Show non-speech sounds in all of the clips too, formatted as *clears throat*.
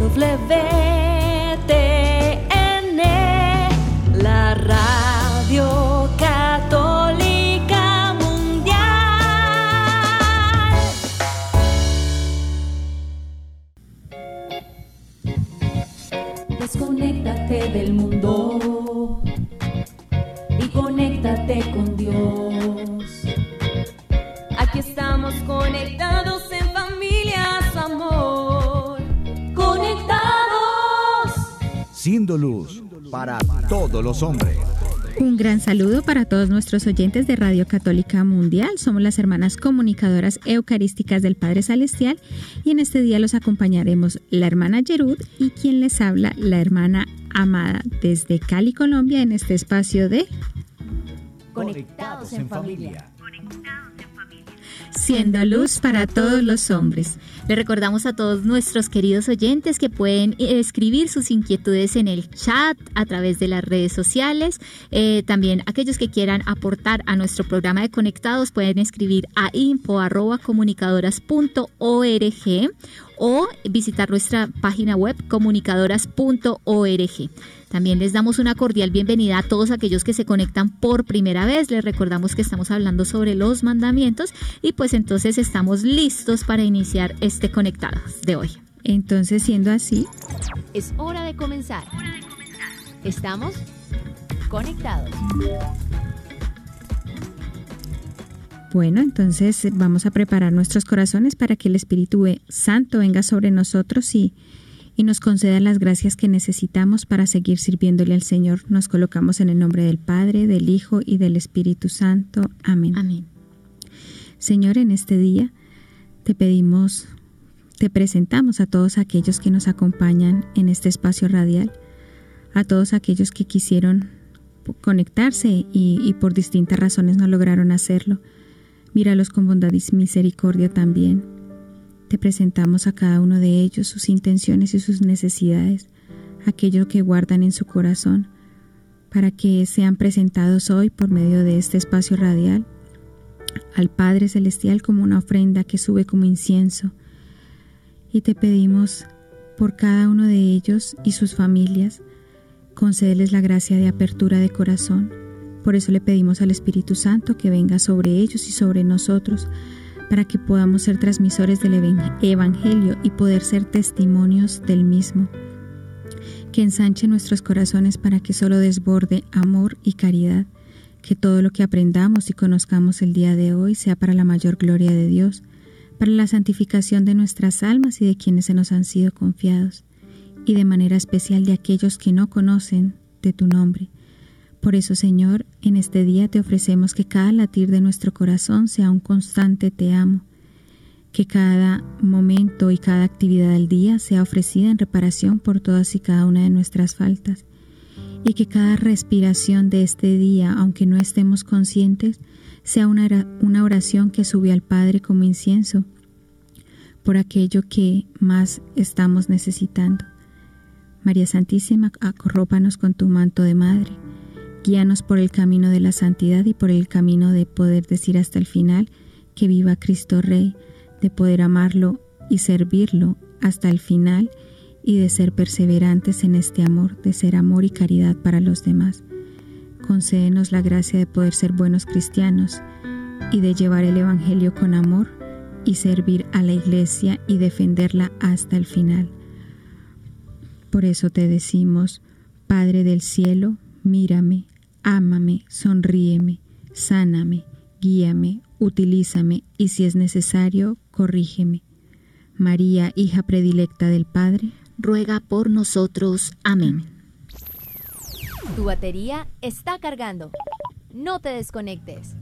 of living. Luz para todos los hombres. Un gran saludo para todos nuestros oyentes de Radio Católica Mundial. Somos las hermanas comunicadoras eucarísticas del Padre Celestial y en este día los acompañaremos la hermana Yerud y quien les habla, la hermana Amada, desde Cali, Colombia, en este espacio de Conectados en familia. Siendo luz para todos los hombres. Le recordamos a todos nuestros queridos oyentes que pueden eh, escribir sus inquietudes en el chat a través de las redes sociales. Eh, también aquellos que quieran aportar a nuestro programa de Conectados pueden escribir a info.comunicadoras.org o visitar nuestra página web comunicadoras.org. También les damos una cordial bienvenida a todos aquellos que se conectan por primera vez. Les recordamos que estamos hablando sobre los mandamientos y pues entonces estamos listos para iniciar este Conectados de hoy. Entonces, siendo así, Es hora de comenzar. Estamos conectados. Bueno, entonces vamos a preparar nuestros corazones para que el Espíritu Santo venga sobre nosotros y, y nos conceda las gracias que necesitamos para seguir sirviéndole al Señor. Nos colocamos en el nombre del Padre, del Hijo y del Espíritu Santo. Amén. Amén. Señor, en este día te pedimos, te presentamos a todos aquellos que nos acompañan en este espacio radial, a todos aquellos que quisieron conectarse y, y por distintas razones no lograron hacerlo. Míralos con bondad y misericordia también. Te presentamos a cada uno de ellos sus intenciones y sus necesidades, aquello que guardan en su corazón, para que sean presentados hoy por medio de este espacio radial al Padre Celestial como una ofrenda que sube como incienso. Y te pedimos por cada uno de ellos y sus familias, concédeles la gracia de apertura de corazón. Por eso le pedimos al Espíritu Santo que venga sobre ellos y sobre nosotros, para que podamos ser transmisores del evan- Evangelio y poder ser testimonios del mismo. Que ensanche nuestros corazones para que solo desborde amor y caridad. Que todo lo que aprendamos y conozcamos el día de hoy sea para la mayor gloria de Dios, para la santificación de nuestras almas y de quienes se nos han sido confiados, y de manera especial de aquellos que no conocen de tu nombre. Por eso, Señor, en este día te ofrecemos que cada latir de nuestro corazón sea un constante te amo, que cada momento y cada actividad del día sea ofrecida en reparación por todas y cada una de nuestras faltas, y que cada respiración de este día, aunque no estemos conscientes, sea una, ora- una oración que sube al Padre como incienso por aquello que más estamos necesitando. María Santísima, acorrópanos con tu manto de madre. Guíanos por el camino de la santidad y por el camino de poder decir hasta el final que viva Cristo Rey, de poder amarlo y servirlo hasta el final y de ser perseverantes en este amor, de ser amor y caridad para los demás. Concédenos la gracia de poder ser buenos cristianos y de llevar el Evangelio con amor y servir a la Iglesia y defenderla hasta el final. Por eso te decimos, Padre del cielo, mírame, ámame, sonríeme, sáname, guíame, utilízame y si es necesario, corrígeme. María, hija predilecta del Padre, Ruega por nosotros. Amén. Tu batería está cargando. No te desconectes.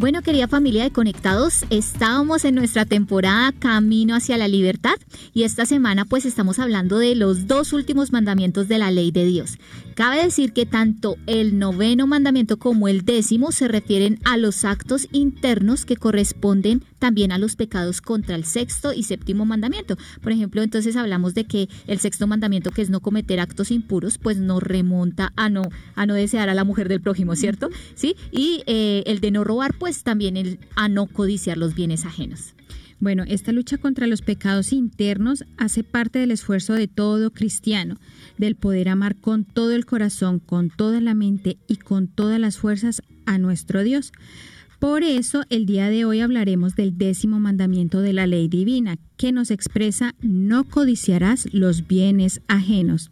Bueno, querida familia de Conectados, estábamos en nuestra temporada Camino hacia la Libertad y esta semana pues estamos hablando de los dos últimos mandamientos de la ley de Dios. Cabe decir que tanto el noveno mandamiento como el décimo se refieren a los actos internos que corresponden también a los pecados contra el sexto y séptimo mandamiento. Por ejemplo, entonces hablamos de que el sexto mandamiento, que es no cometer actos impuros, pues nos remonta a no, a no desear a la mujer del prójimo, ¿cierto? Sí, y eh, el de no robar, pues también el a no codiciar los bienes ajenos. Bueno, esta lucha contra los pecados internos hace parte del esfuerzo de todo cristiano, del poder amar con todo el corazón, con toda la mente y con todas las fuerzas a nuestro Dios. Por eso el día de hoy hablaremos del décimo mandamiento de la ley divina, que nos expresa no codiciarás los bienes ajenos.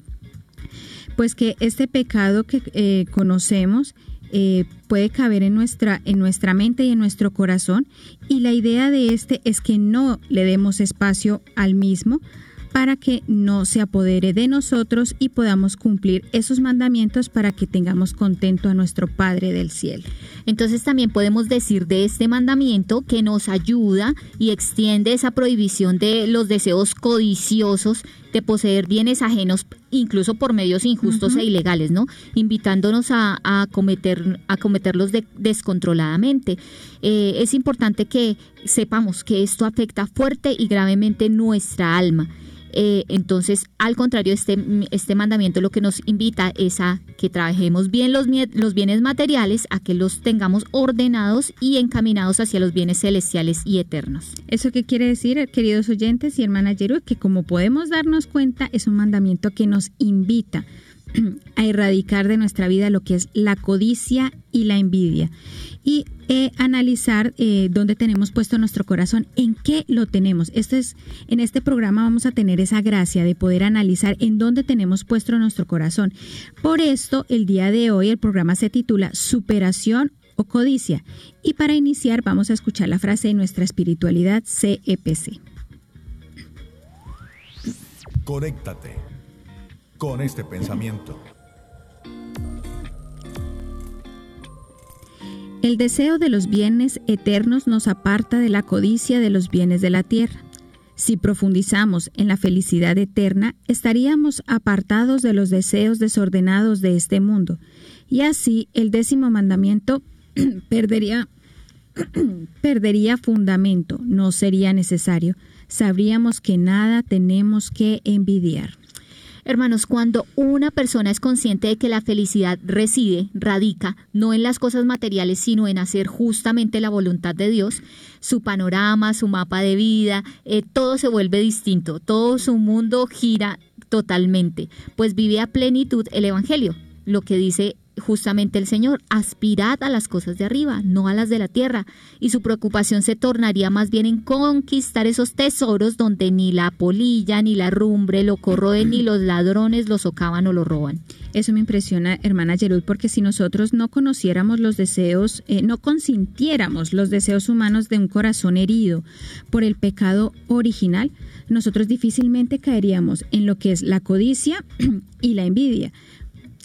Pues que este pecado que eh, conocemos eh, puede caber en nuestra, en nuestra mente y en nuestro corazón. Y la idea de este es que no le demos espacio al mismo para que no se apodere de nosotros y podamos cumplir esos mandamientos para que tengamos contento a nuestro Padre del cielo. Entonces también podemos decir de este mandamiento que nos ayuda y extiende esa prohibición de los deseos codiciosos de poseer bienes ajenos incluso por medios injustos e ilegales, ¿no? Invitándonos a, cometer, a cometerlos descontroladamente. Eh, es importante que sepamos que esto afecta fuerte y gravemente nuestra alma eh, entonces, al contrario, este, este mandamiento lo que nos invita es a que trabajemos bien los, los bienes materiales, a que los tengamos ordenados y encaminados hacia los bienes celestiales y eternos. ¿Eso qué quiere decir, queridos oyentes y hermana Jeru? Que como podemos darnos cuenta, es un mandamiento que nos invita *clears throat* a erradicar de nuestra vida lo que es la codicia y la envidia y eh, analizar eh, dónde tenemos puesto nuestro corazón, en qué lo tenemos. Esto es, en este programa vamos a tener esa gracia de poder analizar en dónde tenemos puesto nuestro corazón. Por esto, el día de hoy el programa se titula Superación o Codicia. Y para iniciar vamos a escuchar la frase de nuestra espiritualidad CEPC. Conéctate con este pensamiento. El deseo de los bienes eternos nos aparta de la codicia de los bienes de la tierra. Si profundizamos en la felicidad eterna, estaríamos apartados de los deseos desordenados de este mundo, y así el décimo mandamiento *clears throat* perdería, *clears throat* perdería fundamento, no sería necesario. Sabríamos que nada tenemos que envidiar. Hermanos, cuando una persona es consciente de que la felicidad reside, radica, no en las cosas materiales, sino en hacer justamente la voluntad de Dios, su panorama, su mapa de vida, eh, todo se vuelve distinto, todo su mundo gira totalmente, pues vive a plenitud el Evangelio, lo que dice justamente el Señor, aspirad a las cosas de arriba, no a las de la tierra, y su preocupación se tornaría más bien en conquistar esos tesoros donde ni la polilla ni la rumbre lo corroen, ni los ladrones lo socavan o lo roban. Eso me impresiona, hermana Gerud, porque si nosotros no conociéramos los deseos, eh, no consintiéramos los deseos humanos de un corazón herido por el pecado original, nosotros difícilmente caeríamos en lo que es la codicia *clears throat* y la envidia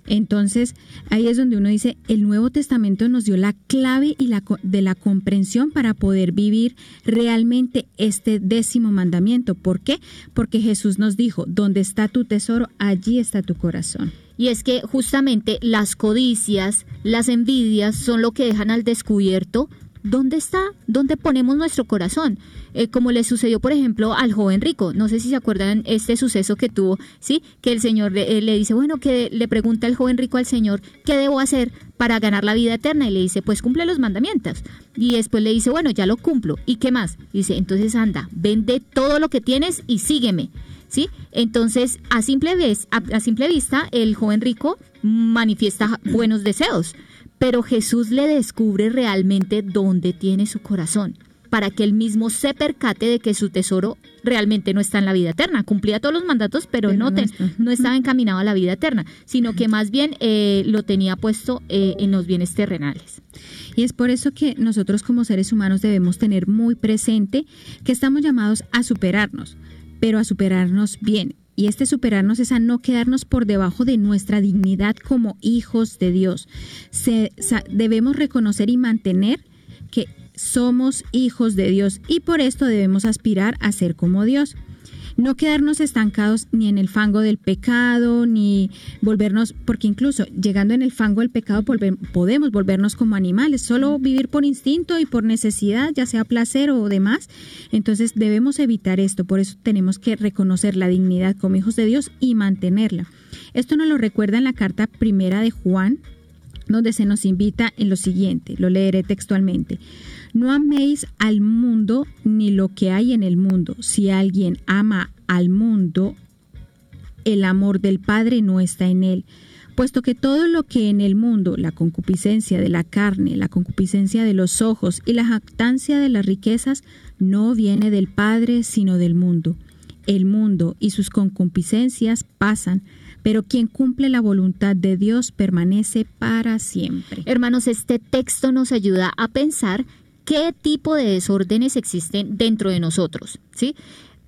entonces, ahí es donde uno dice, el Nuevo Testamento nos dio la clave y la, de la comprensión para poder vivir realmente este décimo mandamiento. ¿Por qué? Porque Jesús nos dijo, donde está tu tesoro, allí está tu corazón. Y es que justamente las codicias, las envidias son lo que dejan al descubierto ¿dónde está? ¿Dónde ponemos nuestro corazón? Eh, como le sucedió, por ejemplo, al joven rico. No sé si se acuerdan este suceso que tuvo, ¿sí? Que el Señor le, le dice, bueno, que le pregunta el joven rico al Señor, ¿qué debo hacer para ganar la vida eterna? Y le dice, pues cumple los mandamientos. Y después le dice, bueno, ya lo cumplo. ¿Y qué más? dice, entonces anda, vende todo lo que tienes y sígueme. ¿Sí? Entonces, a simple, vez, a simple vista, el joven rico manifiesta buenos deseos, pero Jesús le descubre realmente dónde tiene su corazón, para que él mismo se percate de que su tesoro realmente no está en la vida eterna. Cumplía todos los mandatos, pero, no, no, estaba encaminado a la vida eterna, sino que más bien eh, lo tenía puesto eh, en los bienes terrenales. Y es por eso que nosotros como seres humanos debemos tener muy presente que estamos llamados a superarnos, pero a superarnos bien y este superarnos es a no quedarnos por debajo de nuestra dignidad como hijos de Dios. debemos reconocer y mantener que somos hijos de Dios y por esto debemos aspirar a ser como Dios no quedarnos estancados ni en el fango del pecado, ni volvernos, porque incluso llegando en el fango del pecado podemos volvernos como animales, solo vivir por instinto y por necesidad, ya sea placer o demás. Entonces debemos evitar esto, por eso tenemos que reconocer la dignidad como hijos de Dios y mantenerla. Esto nos lo recuerda en la carta primera de Juan donde se nos invita en lo siguiente, lo leeré textualmente. No améis al mundo ni lo que hay en el mundo. Si alguien ama al mundo, el amor del Padre no está en él puesto que todo lo que en el mundo, la concupiscencia de la carne, la concupiscencia de los ojos y la jactancia de las riquezas, no viene del Padre, sino del mundo. El mundo y sus concupiscencias pasan, pero quien cumple la voluntad de Dios permanece para siempre. Hermanos, este texto nos ayuda a pensar qué tipo de desórdenes existen dentro de nosotros, ¿sí?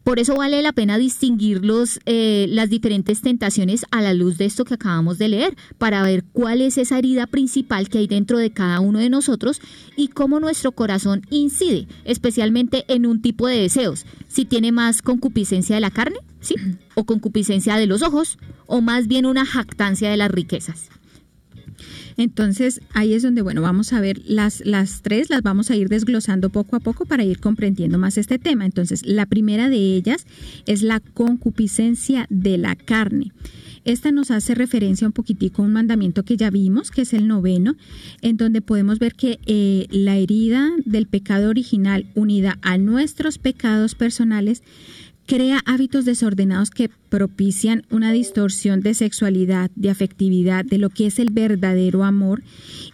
Por eso vale la pena distinguir eh, las diferentes tentaciones a la luz de esto que acabamos de leer, para ver cuál es esa herida principal que hay dentro de cada uno de nosotros y cómo nuestro corazón incide, especialmente en un tipo de deseos. Si tiene más concupiscencia de la carne, ¿sí? O concupiscencia de los ojos, o más bien una jactancia de las riquezas. Entonces, ahí es donde, bueno, vamos a ver las, las tres, las vamos a ir desglosando poco a poco para ir comprendiendo más este tema. Entonces, la primera de ellas es la concupiscencia de la carne. Esta nos hace referencia un poquitico a un mandamiento que ya vimos, que es el noveno, en donde podemos ver que eh, la herida del pecado original unida a nuestros pecados personales crea hábitos desordenados que propician una distorsión de sexualidad, de afectividad, de lo que es el verdadero amor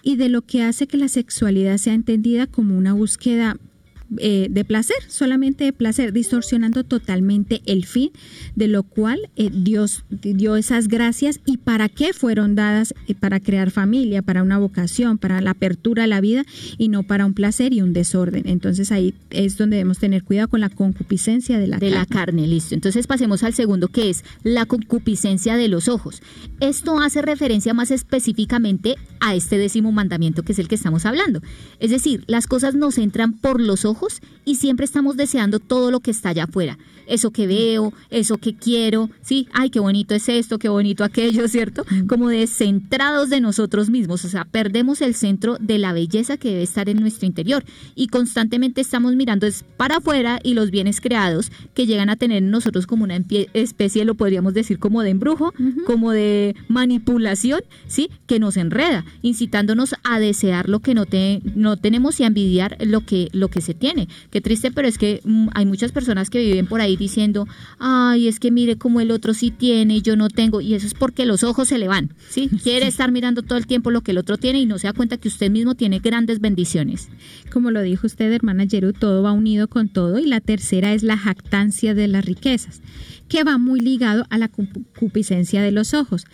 y de lo que hace que la sexualidad sea entendida como una búsqueda eh, de placer, solamente de placer, distorsionando totalmente el fin de lo cual eh, Dios dio esas gracias y para qué fueron dadas, eh, para crear familia, para una vocación, para la apertura a la vida y no para un placer y un desorden. Entonces ahí es donde debemos tener cuidado con la concupiscencia de la de la carne, listo. Entonces pasemos al segundo que es la concupiscencia de los ojos. Esto hace referencia más específicamente a este décimo mandamiento que es el que estamos hablando. Es decir, las cosas nos entran por los ojos y siempre estamos deseando todo lo que está allá afuera. Eso que veo, eso que quiero, sí, ay, qué bonito es esto, qué bonito aquello, *laughs* ¿cierto? Como descentrados de nosotros mismos, o sea, perdemos el centro de la belleza que debe estar en nuestro interior y constantemente estamos mirando es para afuera y los bienes creados que llegan a tener en nosotros como una especie, lo podríamos decir, como de embrujo, como de manipulación, ¿sí? Que nos enreda, incitándonos a desear lo que no, te, no tenemos y a envidiar lo que, lo que se tiene. Qué triste, pero es que mm, hay muchas personas que viven por ahí diciendo, ay, es que mire cómo el otro sí tiene y yo no tengo. Y eso es porque los ojos se le van, ¿sí? *laughs* Quiere estar mirando todo el tiempo lo que el otro tiene y no se da cuenta que usted mismo tiene grandes bendiciones. Como lo dijo usted, hermana Yeru, todo va unido con todo. Y la tercera es la jactancia de las riquezas que va muy ligado a la concupiscencia de los ojos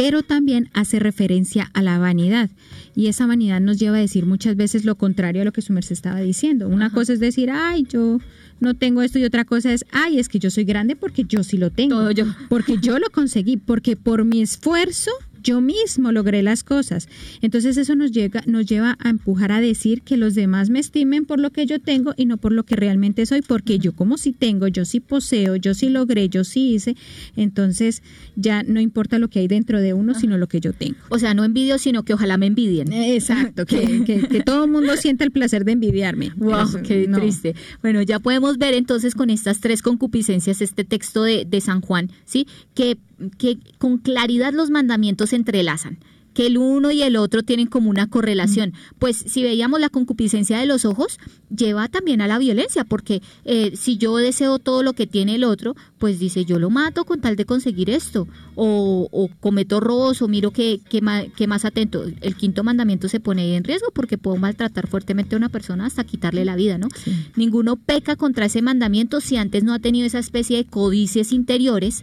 pero también hace referencia a la vanidad. Y esa vanidad nos lleva a decir muchas veces lo contrario a lo que su merced estaba diciendo. Una cosa es decir, ay, yo no tengo esto y otra cosa es, ay, es que yo soy grande porque yo sí lo tengo. Todo yo. Porque yo lo conseguí, porque por mi esfuerzo yo mismo logré las cosas. Entonces eso nos, llega, nos lleva a empujar a decir que los demás me estimen por lo que yo tengo y no por lo que realmente soy, porque yo como si tengo, yo sí poseo, yo sí logré, yo sí hice, entonces ya no importa lo que hay dentro de uno, sino lo que yo tengo. O sea, no envidio, sino que ojalá me envidien. Exacto, que, *laughs* que, todo el mundo sienta el placer de envidiarme. Wow, qué triste. Bueno, ya podemos ver entonces con estas tres concupiscencias este texto de, de San Juan, ¿sí? Que que con claridad los mandamientos se entrelazan que el uno y el otro tienen como una correlación. Pues si veíamos la concupiscencia de los ojos, lleva también a la violencia, porque eh, si yo deseo todo lo que tiene el otro, pues dice yo lo mato con tal de conseguir esto, o, cometo robos, o miro que, que, más atento. El quinto mandamiento se pone en riesgo porque puedo maltratar fuertemente a una persona hasta quitarle la vida, ¿no? Ninguno peca contra ese mandamiento si antes no ha tenido esa especie de codicias interiores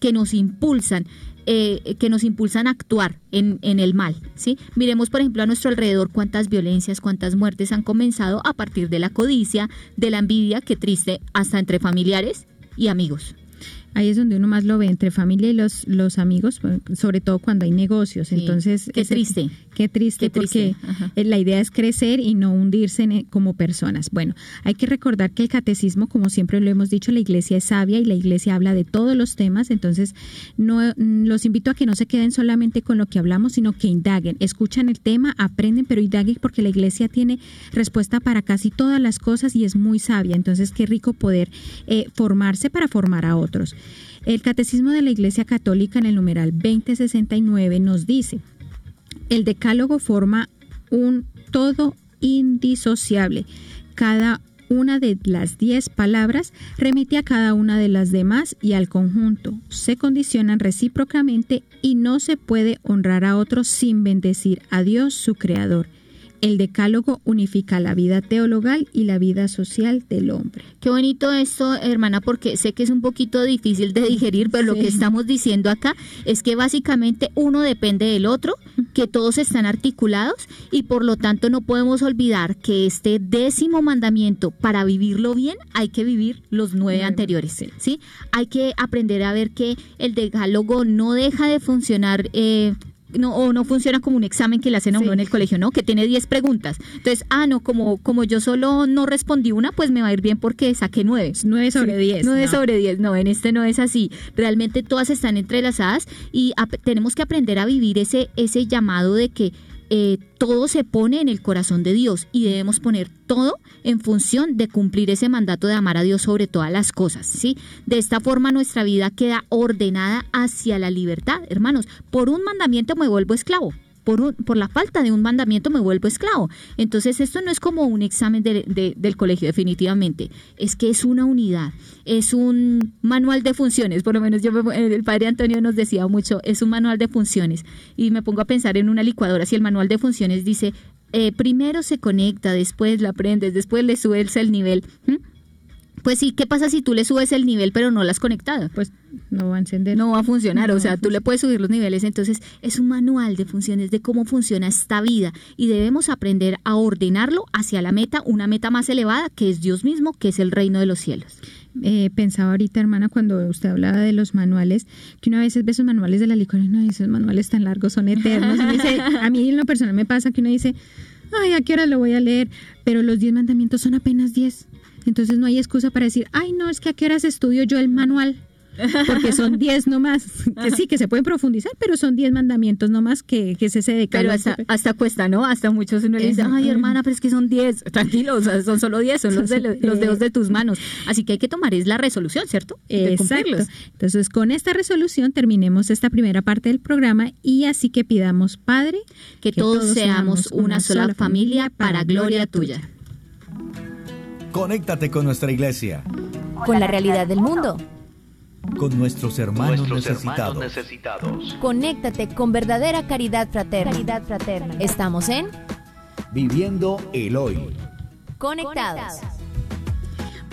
que nos impulsan eh, que nos impulsan a actuar en, en, el mal. ¿sí? Miremos, por ejemplo, a nuestro alrededor cuántas violencias, cuántas muertes han comenzado a partir de la codicia, de la envidia, que triste, hasta entre familiares y amigos. Ahí es donde uno más lo ve, entre familia y los, los amigos, sobre todo cuando hay negocios. Entonces, qué triste. Qué triste, porque eh, la idea es crecer y no hundirse eh, como personas. Bueno, hay que recordar que el catecismo, como siempre lo hemos dicho, la iglesia es sabia y la iglesia habla de todos los temas. Entonces, no mm, los invito a que no se queden solamente con lo que hablamos, sino que indaguen, escuchan el tema, aprenden, pero indaguen porque la iglesia tiene respuesta para casi todas las cosas y es muy sabia. Entonces, qué rico poder eh, formarse para formar a otros. El Catecismo de la Iglesia Católica en el numeral 2069 nos dice, El decálogo forma un todo indisociable. Cada una de las diez palabras remite a cada una de las demás y al conjunto. Se condicionan recíprocamente y no se puede honrar a otros sin bendecir a Dios su Creador. El decálogo unifica la vida teologal y la vida social del hombre. Qué bonito esto, hermana, porque sé que es un poquito difícil de digerir, pero lo que estamos diciendo acá es que básicamente uno depende del otro, que todos están articulados y por lo tanto no podemos olvidar que este décimo mandamiento, para vivirlo bien, hay que vivir los nueve anteriores. ¿sí? Hay que aprender a ver que el decálogo no deja de funcionar. Eh, no, o no funciona como un examen que le hacen a uno en el colegio, ¿no? Que tiene 10 preguntas. Entonces, ah, no, como, como yo solo no respondí una, pues me va a ir bien porque saqué 9. 9 sobre 10. 9 no. sobre 10. No, en este no es así. Realmente todas están entrelazadas y tenemos que aprender a vivir ese, ese llamado de que eh, todo se pone en el corazón de Dios y debemos poner todo en función de cumplir ese mandato de amar a Dios sobre todas las cosas, ¿sí? De esta forma nuestra vida queda ordenada hacia la libertad, hermanos. Por un mandamiento me vuelvo esclavo, por, la falta de un mandamiento me vuelvo esclavo. Entonces esto no es como un examen del colegio definitivamente, es que es una unidad, es un manual de funciones, por lo menos yo el padre Antonio nos decía mucho, es un manual de funciones y me pongo a pensar en una licuadora, si el manual de funciones dice eh, primero se conecta, después la prendes, después le subes el nivel. Pues sí, ¿qué pasa si tú le subes el nivel pero no la has conectado? Pues no va a encender. No va a funcionar, o sea, tú le puedes subir los niveles, entonces es un manual de funciones de cómo funciona esta vida y debemos aprender a ordenarlo hacia la meta, una meta más elevada que es Dios mismo, que es el reino de los cielos. Eh, pensaba ahorita, hermana, cuando usted hablaba de los manuales, que una vez ve esos manuales de la licor y no, esos manuales tan largos son eternos. *laughs* a mí en lo personal me pasa que uno dice, ay, ¿a qué hora lo voy a leer? Pero los diez mandamientos son apenas diez. Entonces no hay excusa para decir, ay, no, es que a qué horas estudio yo el manual. Porque son *laughs* 10 nomás, que sí, que se pueden profundizar, pero son 10 mandamientos nomás que, que es ese de Pero hasta, hasta, cuesta, ¿no? Hasta muchos uno le dice, ay hermana, pero es que son 10. *laughs* Tranquilos, son solo 10, son los, de, los dedos de tus manos. Así que hay que tomar es la resolución, ¿cierto? De Exacto. Entonces, con esta resolución terminemos esta primera parte del programa y así que pidamos, Padre, que, todos, seamos una sola familia para gloria tuya. Conéctate con nuestra iglesia. Con la realidad del mundo. Con nuestros hermanos, necesitados. Conéctate con verdadera caridad fraterna. Caridad fraterna. Estamos en Viviendo el Hoy. Conectados.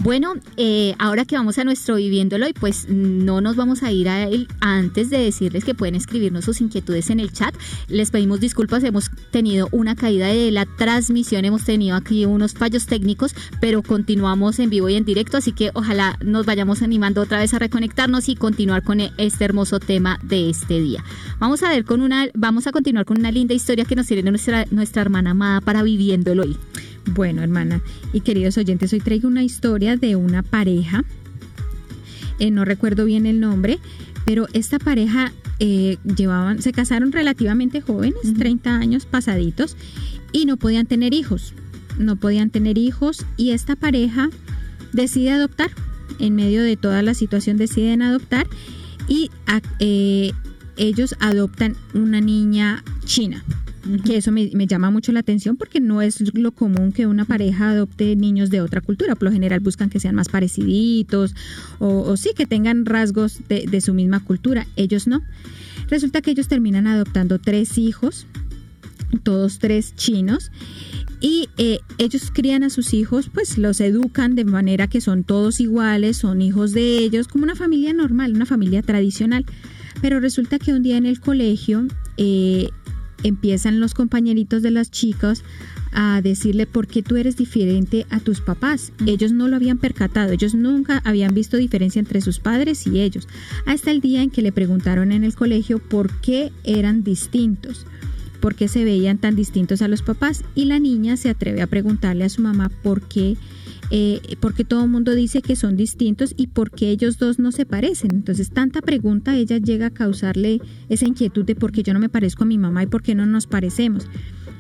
Bueno, eh, ahora que vamos a nuestro viviéndolo y pues no nos vamos a ir a él antes de decirles que pueden escribirnos sus inquietudes en el chat. Les pedimos disculpas, hemos tenido una caída de la transmisión, hemos tenido aquí unos fallos técnicos, pero continuamos en vivo y en directo, así que ojalá nos vayamos animando otra vez a reconectarnos y continuar con este hermoso tema de este día. Vamos a ver con una, vamos a continuar con una linda historia que nos tiene nuestra, nuestra hermana amada para viviéndolo hoy. Bueno, hermana y queridos oyentes, hoy traigo una historia de una pareja. Eh, no recuerdo bien el nombre, pero esta pareja eh, llevaban, se casaron relativamente jóvenes, 30 años pasaditos, y no podían tener hijos. No podían tener hijos y esta pareja decide adoptar. En medio de toda la situación deciden adoptar y eh, ellos adoptan una niña china que eso me, llama mucho la atención porque no es lo común que una pareja adopte niños de otra cultura. Por lo general buscan que sean más pareciditos o, sí que tengan rasgos de, su misma cultura. Ellos no. Resulta que ellos terminan adoptando tres hijos, todos tres chinos. Y eh, ellos crían a sus hijos, pues los educan de manera que son todos iguales, son hijos de ellos, como una familia normal, una familia tradicional. Pero resulta que un día en el colegio eh, empiezan los compañeritos de las chicas a decirle por qué tú eres diferente a tus papás. Ellos no lo habían percatado, ellos nunca habían visto diferencia entre sus padres y ellos, hasta el día en que le preguntaron en el colegio por qué eran distintos, por qué se veían tan distintos a los papás y la niña se atreve a preguntarle a su mamá por qué eh, porque todo el mundo dice que son distintos y porque ellos dos no se parecen. Entonces, tanta pregunta, ella llega a causarle esa inquietud de por qué yo no me parezco a mi mamá y por qué no nos parecemos.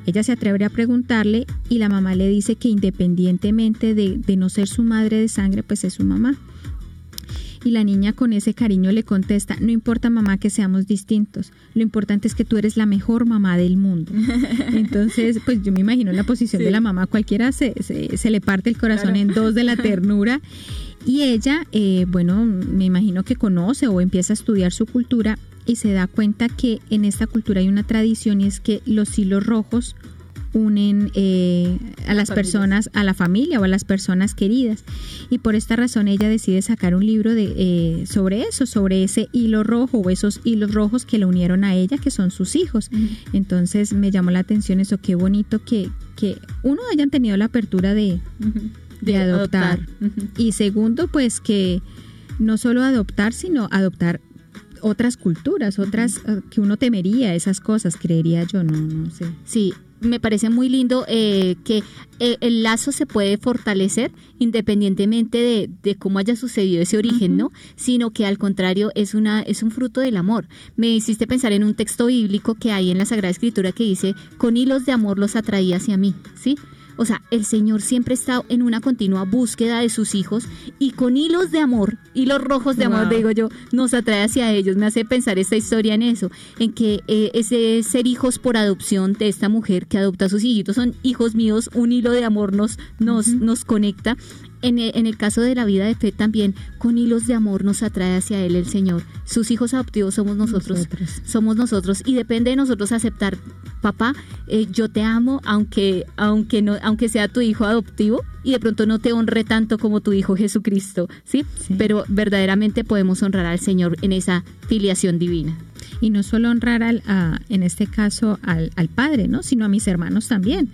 Ella se atreve a preguntarle y la mamá le dice que independientemente de, de no ser su madre de sangre, pues es su mamá. Y la niña con ese cariño le contesta, no importa mamá que seamos distintos, lo importante es que tú eres la mejor mamá del mundo. *laughs* Entonces, pues yo me imagino la posición de la mamá, cualquiera se, se, le parte el corazón en dos de la *laughs* ternura. Y ella, eh, bueno, me imagino que conoce o empieza a estudiar su cultura y se da cuenta que en esta cultura hay una tradición y es que los hilos rojos unen eh, a las personas, a la familia o a las personas queridas. Y por esta razón ella decide sacar un libro de, eh, sobre eso, sobre ese hilo rojo o esos hilos rojos que le unieron a ella, que son sus hijos. Entonces me llamó la atención eso, qué bonito que, que uno hayan tenido la apertura de, de, adoptar. Y segundo, pues que no solo adoptar, sino adoptar otras culturas, otras eh, que uno temería, esas cosas, creería yo, no, no sé. Sí, me parece muy lindo eh, que eh, el lazo se puede fortalecer independientemente de, cómo haya sucedido ese origen, ¿no? Sino que al contrario es una es un fruto del amor. Me hiciste pensar en un texto bíblico que hay en la Sagrada Escritura que dice, con hilos de amor los atraía hacia mí, ¿sí? O sea, el Señor siempre está en una continua búsqueda de sus hijos y con hilos de amor, hilos rojos de amor, digo yo, nos atrae hacia ellos. Me hace pensar esta historia en eso, en que eh, ese ser hijos por adopción de esta mujer que adopta a sus hijitos son hijos míos, un hilo de amor nos, nos, nos conecta en el, caso de la vida de fe también, con hilos de amor nos atrae hacia Él el Señor. Sus hijos adoptivos somos nosotros, somos nosotros y depende de nosotros aceptar, papá, eh, yo te amo aunque, aunque, no, aunque sea tu hijo adoptivo y de pronto no te honre tanto como tu hijo Jesucristo, ¿sí? Pero verdaderamente podemos honrar al Señor en esa filiación divina y no solo honrar al, en este caso al, al, padre, ¿no? sino a mis hermanos también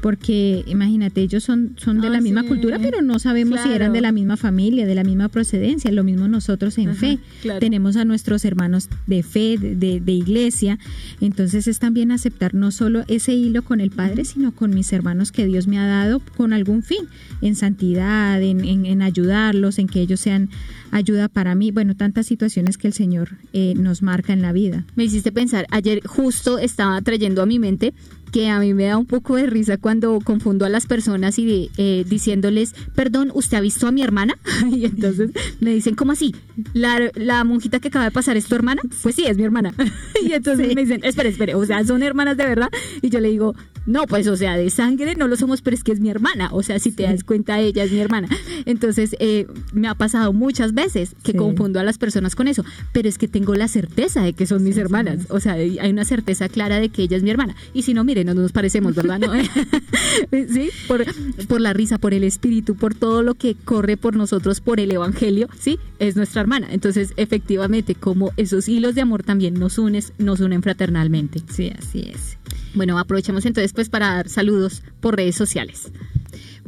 porque imagínate, ellos son, son de la misma cultura, pero no sabemos si eran de la misma familia, de la misma procedencia, lo mismo nosotros en fe. Tenemos a nuestros hermanos de fe, de, de, iglesia, entonces es también aceptar no solo ese hilo con el Padre, sino con mis hermanos que Dios me ha dado con algún fin, en santidad, en, en, ayudarlos, en que ellos sean ayuda para mí, bueno, tantas situaciones que el Señor eh, nos marca en la vida. Me hiciste pensar, ayer justo estaba trayendo a mi mente que a mí me da un poco de risa cuando confundo a las personas y eh, diciéndoles, perdón, ¿usted ha visto a mi hermana? *laughs* y entonces me dicen, ¿cómo así? ¿La, ¿La, monjita que acaba de pasar es tu hermana? Pues sí, es mi hermana. *laughs* y entonces me dicen, espere, espere, o sea, ¿son hermanas de verdad? Y yo le digo, no, pues, o sea, de sangre no lo somos, pero es que es mi hermana. O sea, si te das cuenta, ella es mi hermana. Entonces, eh, me ha pasado muchas veces que confundo a las personas con eso, pero es que tengo la certeza de que son mis hermanas. O sea, hay una certeza clara de que ella es mi hermana. Y si no, miren, no nos parecemos, ¿verdad? ¿No? *laughs* sí, por, por la risa, por el espíritu, por todo lo que corre por nosotros, por el evangelio, sí, es nuestra hermana. Entonces, efectivamente, como esos hilos de amor también nos unen, nos unen fraternalmente. Sí, así es. Bueno, aprovechamos entonces pues para dar saludos por redes sociales.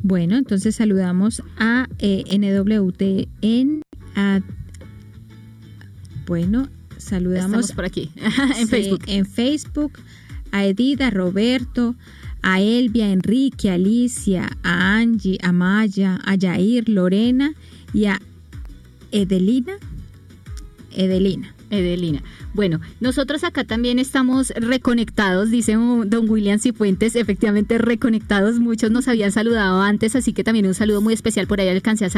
Bueno, entonces saludamos a eh, NWTN, a, bueno, saludamos Estamos por aquí, *laughs* en Facebook. En Facebook, a Edith, a Roberto, a Elvia, a Enrique, a Alicia, a Angie, a Maya, a Yair, Lorena y a Edelina. Edelina. Edelina. Bueno, nosotros acá también estamos reconectados, dice don William Cifuentes, efectivamente reconectados. Muchos nos habían saludado antes, así que también un saludo muy especial por ahí. Alcancé a,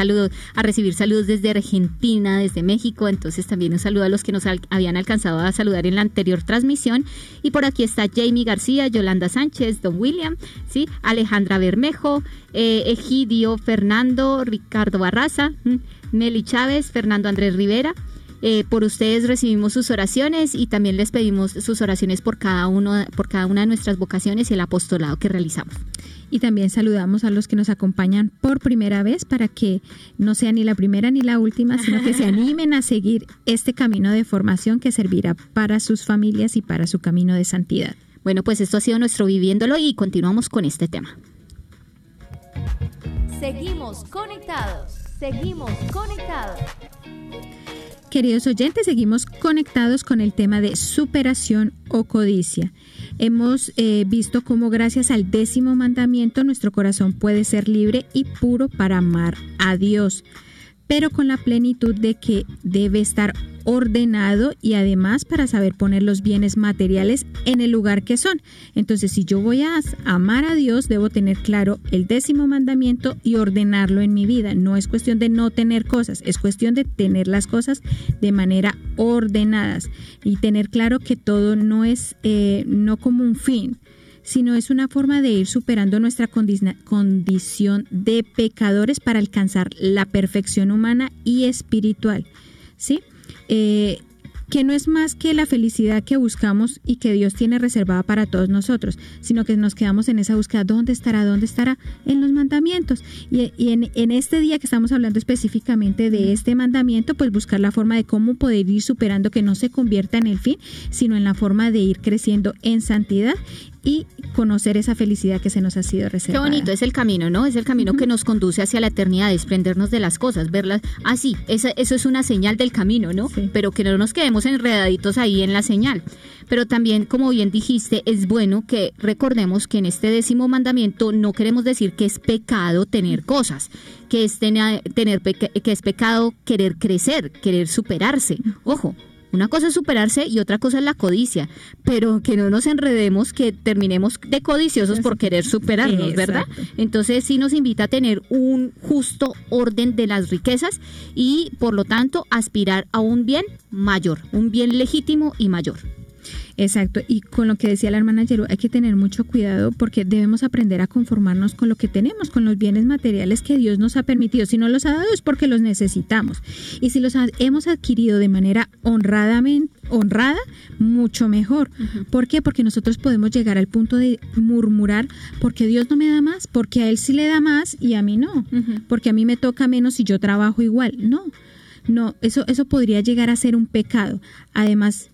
a recibir saludos desde Argentina, desde México, entonces también un saludo a los que nos habían alcanzado a saludar en la anterior transmisión. Y por aquí está Jamie García, Yolanda Sánchez, don William, ¿sí? Alejandra Bermejo, eh, Egidio Fernando, Ricardo Barraza, Meli Chávez, Fernando Andrés Rivera. Eh, por ustedes recibimos sus oraciones y también les pedimos sus oraciones por cada, uno, por cada una de nuestras vocaciones y el apostolado que realizamos. Y también saludamos a los que nos acompañan por primera vez para que no sea ni la primera ni la última, sino que se *laughs* animen a seguir este camino de formación que servirá para sus familias y para su camino de santidad. Bueno, pues esto ha sido nuestro viviéndolo y continuamos con este tema. Seguimos conectados, seguimos conectados. Queridos oyentes, seguimos conectados con el tema de superación o codicia. Hemos eh, visto cómo gracias al décimo mandamiento nuestro corazón puede ser libre y puro para amar a Dios. Pero con la plenitud de que debe estar ordenado y además para saber poner los bienes materiales en el lugar que son. Entonces, si yo voy a amar a Dios, debo tener claro el décimo mandamiento y ordenarlo en mi vida. No es cuestión de no tener cosas, es cuestión de tener las cosas de manera ordenadas y tener claro que todo no es eh, no como un fin, sino es una forma de ir superando nuestra condición de pecadores para alcanzar la perfección humana y espiritual. ¿Sí? Eh, que no es más que la felicidad que buscamos y que Dios tiene reservada para todos nosotros, sino que nos quedamos en esa búsqueda, ¿dónde estará? ¿Dónde estará? En los mandamientos. Y, en, en, este día que estamos hablando específicamente de este mandamiento, pues buscar la forma de cómo poder ir superando que no se convierta en el fin, sino en la forma de ir creciendo en santidad y conocer esa felicidad que se nos ha sido reservada. Qué bonito es el camino, ¿no? Es el camino que nos conduce hacia la eternidad, desprendernos de las cosas, verlas así. Ah, eso, eso es una señal del camino, ¿no? Pero que no nos quedemos enredaditos ahí en la señal. Pero también, como bien dijiste, es bueno que recordemos que en este décimo mandamiento no queremos decir que es pecado tener cosas, que es tener, tener que es pecado querer crecer, querer superarse. Ojo, una cosa es superarse y otra cosa es la codicia, pero que no nos enredemos, que terminemos de codiciosos por querer superarnos, ¿verdad? Entonces sí nos invita a tener un justo orden de las riquezas y por lo tanto aspirar a un bien mayor, un bien legítimo y mayor. Exacto, y con lo que decía la hermana Yeru, hay que tener mucho cuidado porque debemos aprender a conformarnos con lo que tenemos, con los bienes materiales que Dios nos ha permitido. Si no los ha dado es porque los necesitamos. Y si los hemos adquirido de manera honradamente, honrada, mucho mejor. ¿Por qué? Porque nosotros podemos llegar al punto de murmurar porque Dios no me da más, porque a Él sí le da más y a mí no, porque a mí me toca menos y yo trabajo igual. No. No, eso, eso podría llegar a ser un pecado. Además,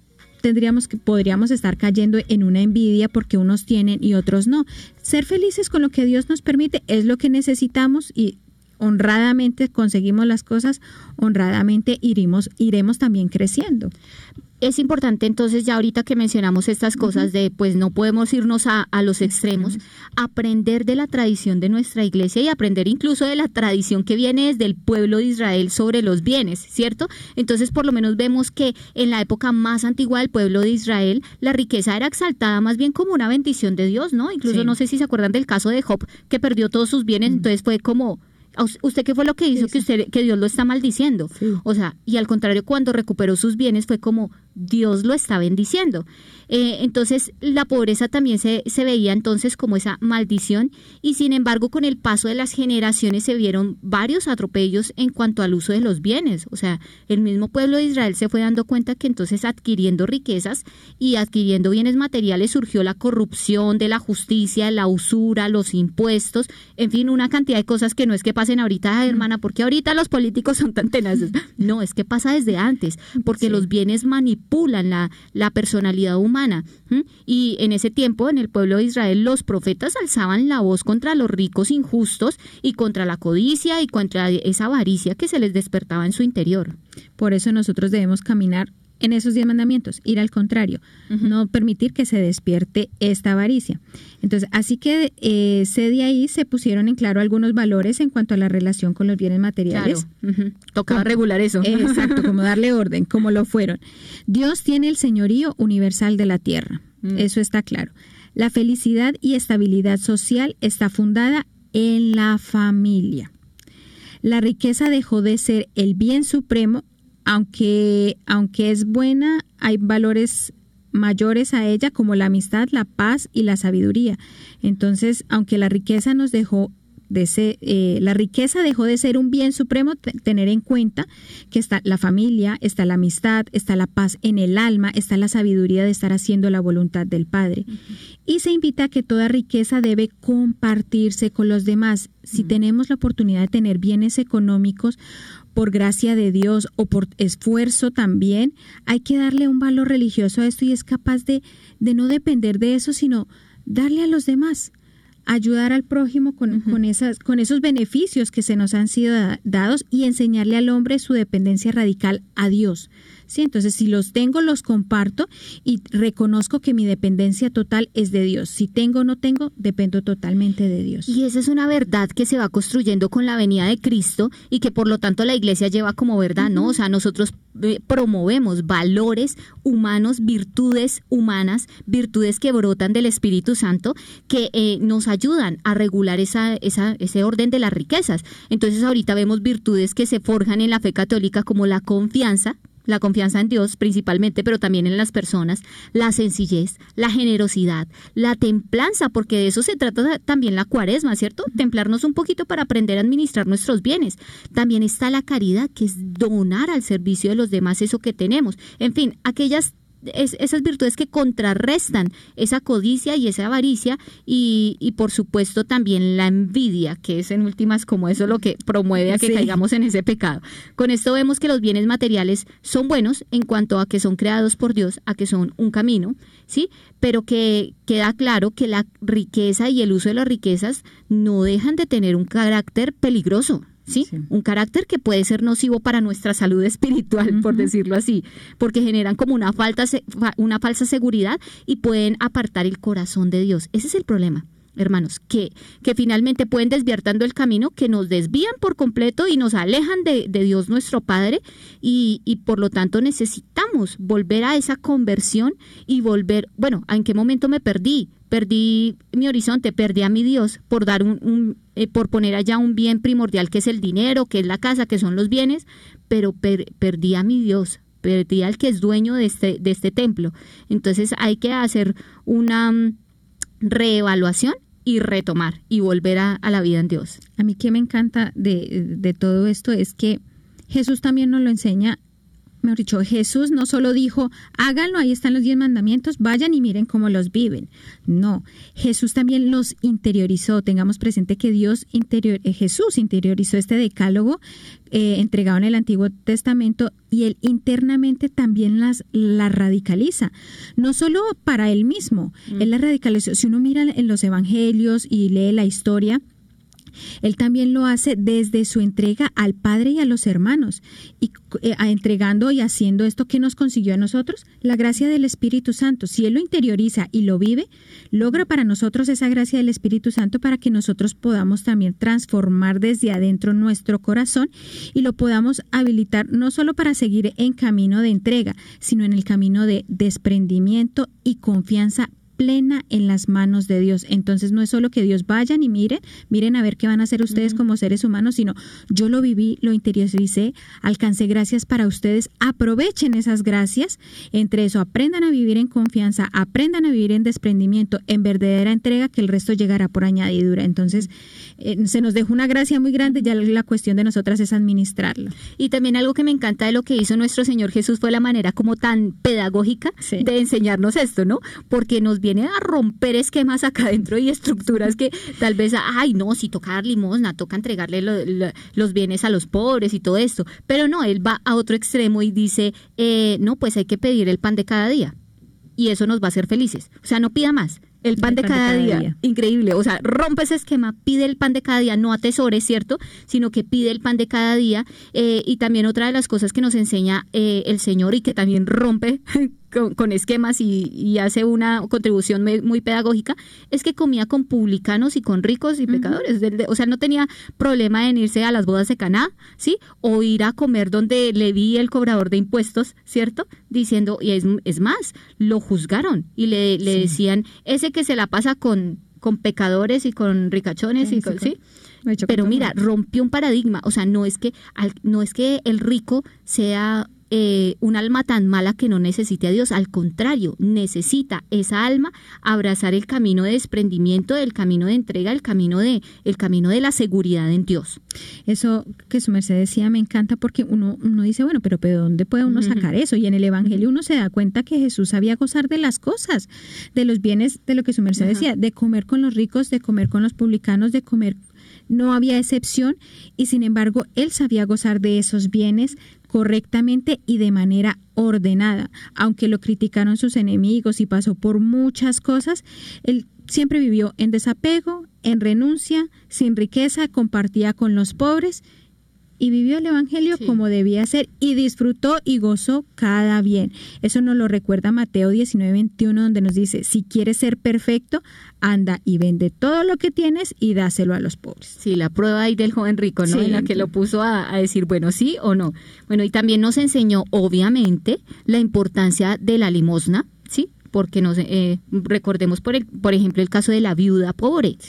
tendríamos que podríamos estar cayendo en una envidia porque unos tienen y otros no. Ser felices con lo que Dios nos permite es lo que necesitamos y honradamente conseguimos las cosas, honradamente iremos, iremos también creciendo es importante entonces ya ahorita que mencionamos estas cosas de pues no podemos irnos a, los extremos, aprender de la tradición de nuestra iglesia y aprender incluso de la tradición que viene desde el pueblo de Israel sobre los bienes, ¿cierto? Entonces por lo menos vemos que en la época más antigua del pueblo de Israel la riqueza era exaltada más bien como una bendición de Dios, ¿no? Incluso no sé si se acuerdan del caso de Job que perdió todos sus bienes, entonces fue como ¿Usted qué fue lo que hizo que usted que Dios lo está maldiciendo? O sea, y al contrario, cuando recuperó sus bienes fue como Dios lo está bendiciendo. Eh, entonces la pobreza también se, se, veía entonces como esa maldición y sin embargo con el paso de las generaciones se vieron varios atropellos en cuanto al uso de los bienes. O sea, el mismo pueblo de Israel se fue dando cuenta que entonces adquiriendo riquezas y adquiriendo bienes materiales surgió la corrupción de la justicia, la usura, los impuestos, en fin, una cantidad de cosas que no es que pasen ahorita, hermana, porque ahorita los políticos son tan tenaces. No, es que pasa desde antes, porque los bienes manipulan la, la personalidad humana y en ese tiempo, en el pueblo de Israel, los profetas alzaban la voz contra los ricos injustos y contra la codicia y contra esa avaricia que se les despertaba en su interior. Por eso nosotros debemos caminar en esos diez mandamientos, ir al contrario, no permitir que se despierte esta avaricia. Entonces, así que eh, se de ahí se pusieron en claro algunos valores en cuanto a la relación con los bienes materiales. Tocaba regular eso. exacto, como *laughs* darle orden, como lo fueron. Dios tiene el señorío universal de la tierra, mm. eso está claro. La felicidad y estabilidad social está fundada en la familia. La riqueza dejó de ser el bien supremo aunque, aunque es buena, hay valores mayores a ella como la amistad, la paz y la sabiduría. Entonces, aunque la riqueza nos dejó de ser, eh, la riqueza dejó de ser un bien supremo, tener en cuenta que está la familia, está la amistad, está la paz en el alma, está la sabiduría de estar haciendo la voluntad del Padre. Y se invita a que toda riqueza debe compartirse con los demás. Si tenemos la oportunidad de tener bienes económicos, por gracia de Dios o por esfuerzo también, hay que darle un valor religioso a esto y es capaz de, de no depender de eso, sino darle a los demás. ayudar al prójimo con, con, esas, con esos beneficios que se nos han sido dados y enseñarle al hombre su dependencia radical a Dios. ¿Sí? Entonces, si los tengo, los comparto y reconozco que mi dependencia total es de Dios. Si tengo o no tengo, dependo totalmente de Dios. Y esa es una verdad que se va construyendo con la venida de Cristo y que por lo tanto la iglesia lleva como verdad, ¿no? O sea, nosotros eh, promovemos valores humanos, virtudes humanas, virtudes que brotan del Espíritu Santo, que eh, nos ayudan a regular esa, esa, ese orden de las riquezas. Entonces ahorita vemos virtudes que se forjan en la fe católica como la confianza, la confianza en Dios principalmente, pero también en las personas, la sencillez, la generosidad, la templanza, porque de eso se trata también la cuaresma, ¿cierto? Templarnos un poquito para aprender a administrar nuestros bienes. También está la caridad, que es donar al servicio de los demás eso que tenemos. En fin, aquellas esas virtudes que contrarrestan esa codicia y esa avaricia y, y, por supuesto también la envidia, que es en últimas como eso lo que promueve a que caigamos en ese pecado. Con esto vemos que los bienes materiales son buenos en cuanto a que son creados por Dios, a que son un camino, ¿sí? Pero que queda claro que la riqueza y el uso de las riquezas no dejan de tener un carácter peligroso, ¿sí? Un carácter que puede ser nocivo para nuestra salud *laughs* espiritual, por decirlo así, porque generan como una, falta, una falsa seguridad y pueden apartar el corazón de Dios. Ese es el problema hermanos, que, que finalmente pueden desviar el camino, que nos desvían por completo y nos alejan de, de Dios nuestro Padre y, y, por lo tanto necesitamos volver a esa conversión y volver, bueno, ¿en qué momento me perdí? Perdí mi horizonte, perdí a mi Dios por dar un, eh, por poner allá un bien primordial que es el dinero, que es la casa, que son los bienes, pero perdí a mi Dios, perdí al que es dueño de este, de este templo. Entonces hay que hacer una mm, reevaluación y retomar y volver a, a, la vida en Dios. A mí que me encanta de, de todo esto es que Jesús también nos lo enseña mejor dicho, Jesús no solo dijo, háganlo, ahí están los diez mandamientos, vayan y miren cómo los viven. No, Jesús también los interiorizó. Tengamos presente que Dios interior, eh, Jesús interiorizó este decálogo eh, entregado en el Antiguo Testamento y él internamente también las la radicaliza. No solo para él mismo, mm. él la radicalizó. Si uno mira en los evangelios y lee la historia, él también lo hace desde su entrega al Padre y a los hermanos, y eh, entregando y haciendo esto que nos consiguió a nosotros, la gracia del Espíritu Santo. Si Él lo interioriza y lo vive, logra para nosotros esa gracia del Espíritu Santo para que nosotros podamos también transformar desde adentro nuestro corazón y lo podamos habilitar no solo para seguir en camino de entrega, sino en el camino de desprendimiento y confianza plena en las manos de Dios. Entonces no es solo que Dios vayan y miren, miren a ver qué van a hacer ustedes como seres humanos, sino yo lo viví, lo interioricé, alcancé gracias para ustedes, aprovechen esas gracias, entre eso aprendan a vivir en confianza, aprendan a vivir en desprendimiento, en verdadera entrega, que el resto llegará por añadidura. Entonces eh, se nos dejó una gracia muy grande, ya la cuestión de nosotras es administrarlo. Y también algo que me encanta de lo que hizo nuestro Señor Jesús fue la manera como tan pedagógica de enseñarnos esto, ¿no? Porque nos viene a romper esquemas acá adentro y estructuras que tal vez, ay, no, si toca dar limosna, toca entregarle los bienes a los pobres y todo esto. Pero no, él va a otro extremo y dice, eh, no, pues hay que pedir el pan de cada día. Y eso nos va a hacer felices. O sea, no pida más. El pan, de, cada día. Increíble. O sea, rompe ese esquema, pide el pan de cada día, no atesores, ¿cierto? Sino que pide el pan de cada día. Eh, y también otra de las cosas que nos enseña eh, el Señor y que también rompe *laughs* con, esquemas y, hace una contribución muy, pedagógica, es que comía con publicanos y con ricos y pecadores. O sea, no tenía problema en irse a las bodas de Caná, ¿sí? O ir a comer donde le vi el cobrador de impuestos, ¿cierto? Diciendo, y es, es más, lo juzgaron y le, le decían, ese que se la pasa con, con pecadores y con ricachones y con, ¿sí? Pero mira, rompió un paradigma, o sea, no es que no es que el rico sea eh, un alma tan mala que no necesite a Dios, al contrario, necesita esa alma abrazar el camino de desprendimiento, el camino de entrega, el camino de, el camino de la seguridad en Dios. Eso que su merced decía me encanta porque uno, uno dice, bueno, pero, ¿de dónde puede uno sacar eso? Y en el Evangelio uno se da cuenta que Jesús sabía gozar de las cosas, de los bienes, de lo que su merced decía, de comer con los ricos, de comer con los publicanos, de comer no había excepción y sin embargo él sabía gozar de esos bienes correctamente y de manera ordenada. Aunque lo criticaron sus enemigos y pasó por muchas cosas, él siempre vivió en desapego, en renuncia, sin riqueza, compartía con los pobres y vivió el Evangelio como debía ser y disfrutó y gozó cada bien. Eso nos lo recuerda Mateo 19, 21, donde nos dice, si quieres ser perfecto, anda y vende todo lo que tienes y dáselo a los pobres. Sí, la prueba ahí del joven rico, ¿no? en la que lo puso a, a decir, bueno, sí o no. Bueno, y también nos enseñó, obviamente, la importancia de la limosna, ¿sí? Porque nos eh, recordemos por, el, por ejemplo el caso de la viuda pobre,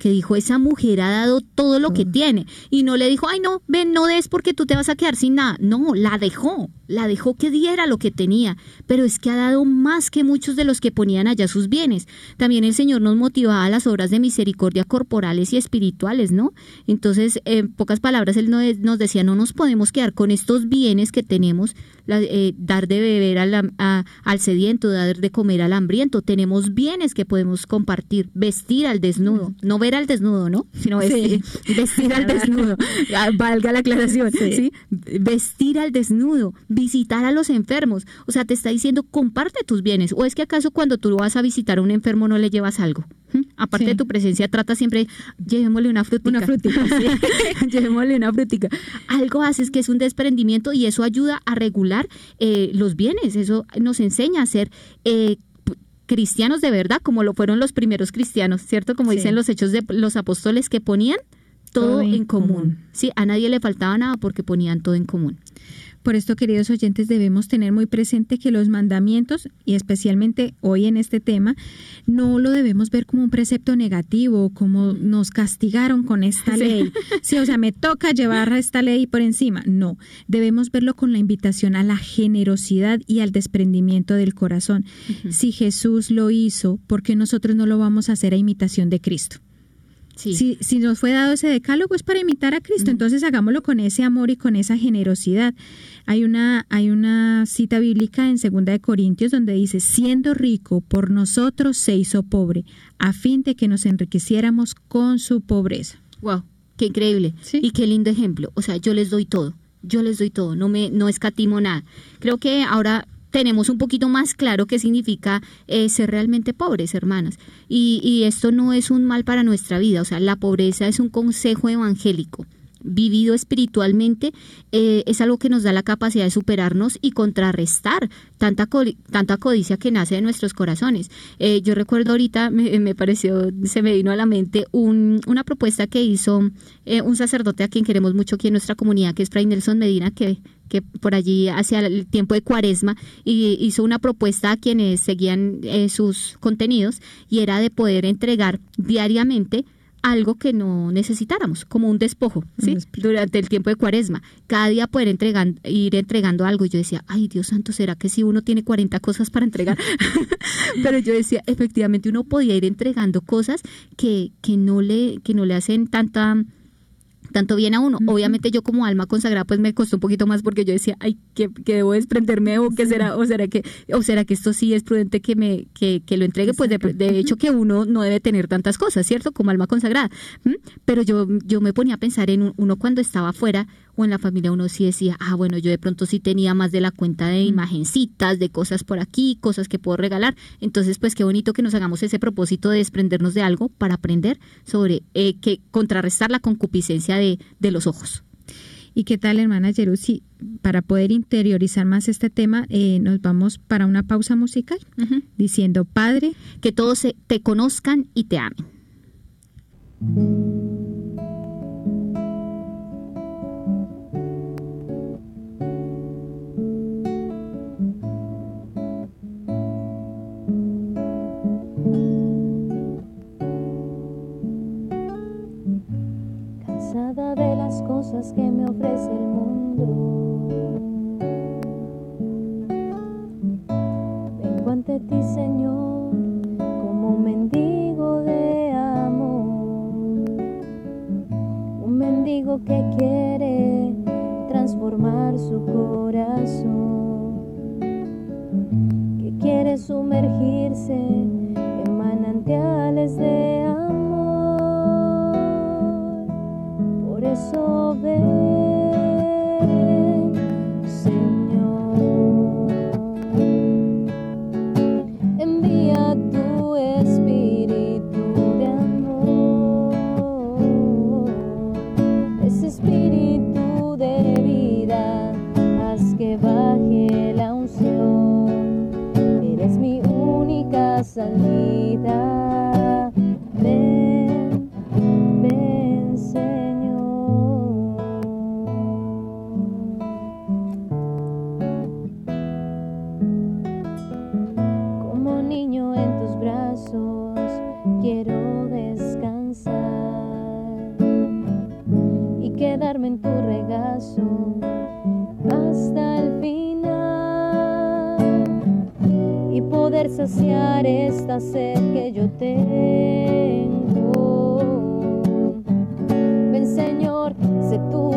que dijo esa mujer ha dado todo lo que tiene y no le dijo, ay no, ven, no des porque tú te vas a quedar sin nada. No, la dejó, la dejó que diera lo que tenía, pero es que ha dado más que muchos de los que ponían allá sus bienes. También el Señor nos motivaba a las obras de misericordia corporales y espirituales, ¿no? Entonces, en pocas palabras, Él nos decía, no nos podemos quedar con estos bienes que tenemos, eh, dar de beber al, al sediento, dar de comer al hambriento, tenemos bienes que podemos compartir, vestir al desnudo, no ver al desnudo, ¿no? Sino vestir, *laughs* vestir al desnudo, *laughs* ah, valga la aclaración, sí. Vestir al desnudo, visitar a los enfermos, o sea, te está diciendo comparte tus bienes, o es que acaso cuando tú vas a visitar a un enfermo no le llevas algo. ¿Mm? Aparte de tu presencia, trata siempre, llevémosle una frutica. Una frutica, *laughs* llevémosle una frutica. Algo haces que es un desprendimiento y eso ayuda a regular eh, los bienes. Eso nos enseña a ser eh, cristianos de verdad, como lo fueron los primeros cristianos, ¿cierto? Como dicen los hechos de los apóstoles que ponían todo, en común. Sí, a nadie le faltaba nada porque ponían todo en común. Por esto, queridos oyentes, debemos tener muy presente que los mandamientos, y especialmente hoy en este tema, no lo debemos ver como un precepto negativo, como nos castigaron con esta ley. Sí, o sea, me toca llevar esta ley por encima. No, debemos verlo con la invitación a la generosidad y al desprendimiento del corazón. Si Jesús lo hizo, ¿por qué nosotros no lo vamos a hacer a imitación de Cristo? Si, si, nos fue dado ese decálogo es para imitar a Cristo, entonces hagámoslo con ese amor y con esa generosidad. Hay una, hay una cita bíblica en Segunda de Corintios donde dice, siendo rico, por nosotros se hizo pobre, a fin de que nos enriqueciéramos con su pobreza. Wow, qué increíble. Y qué lindo ejemplo. O sea, yo les doy todo. Yo les doy todo, no me no escatimo nada. Creo que ahora tenemos un poquito más claro qué significa eh, ser realmente pobres, hermanas. Y, y esto no es un mal para nuestra vida, o sea, la pobreza es un consejo evangélico vivido espiritualmente eh, es algo que nos da la capacidad de superarnos y contrarrestar tanta, tanta codicia que nace de nuestros corazones. Eh, yo recuerdo ahorita, me, pareció, se me vino a la mente un, una propuesta que hizo un sacerdote a quien queremos mucho aquí en nuestra comunidad, que es Fray Nelson Medina, que que por allí hacia el tiempo de cuaresma y hizo una propuesta a quienes seguían eh, sus contenidos y era de poder entregar diariamente algo que no necesitáramos, como un despojo, ¿sí? Durante el tiempo de cuaresma. Cada día poder entregar, ir entregando algo. Y yo decía, ay, Dios santo, ¿será que si uno tiene 40 cosas para entregar? *laughs* *laughs* Pero yo decía, efectivamente, uno podía ir entregando cosas que, que, no, le, que no le hacen tanta tanto bien a uno. Obviamente yo como alma consagrada pues me costó un poquito más porque yo decía, ay, que, debo desprenderme o qué será, o será que, o será que esto sí es prudente que me, que, que lo entregue, pues de, de, hecho que uno no debe tener tantas cosas, ¿cierto? Como alma consagrada. Pero yo, yo me ponía a pensar en uno cuando estaba afuera, o en la familia uno sí decía, ah, bueno, yo de pronto sí tenía más de la cuenta de imagencitas, de cosas por aquí, cosas que puedo regalar. Entonces, pues qué bonito que nos hagamos ese propósito de desprendernos de algo para aprender sobre eh, que contrarrestar la concupiscencia de, de los ojos. ¿Y qué tal, hermana Jerusi? Para poder interiorizar más este tema, eh, nos vamos para una pausa musical diciendo, Padre, que todos te conozcan y te amen. Señor, sé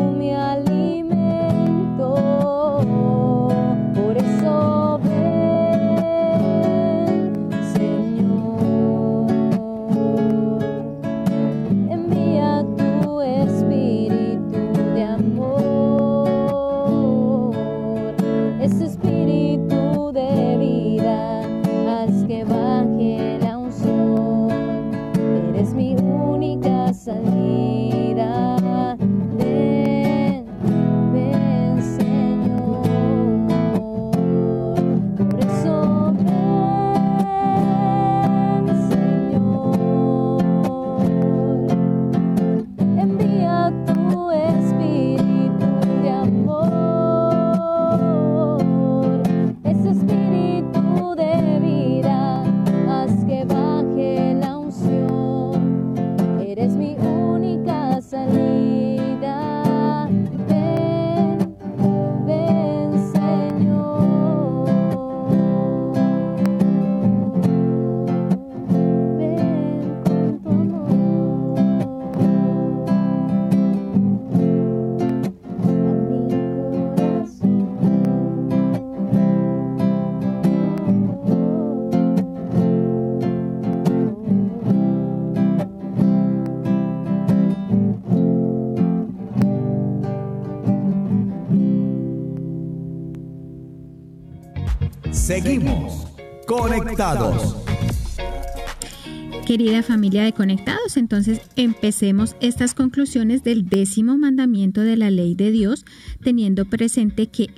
Querida familia de Conectados, entonces empecemos estas conclusiones del décimo mandamiento de la ley de Dios, teniendo presente que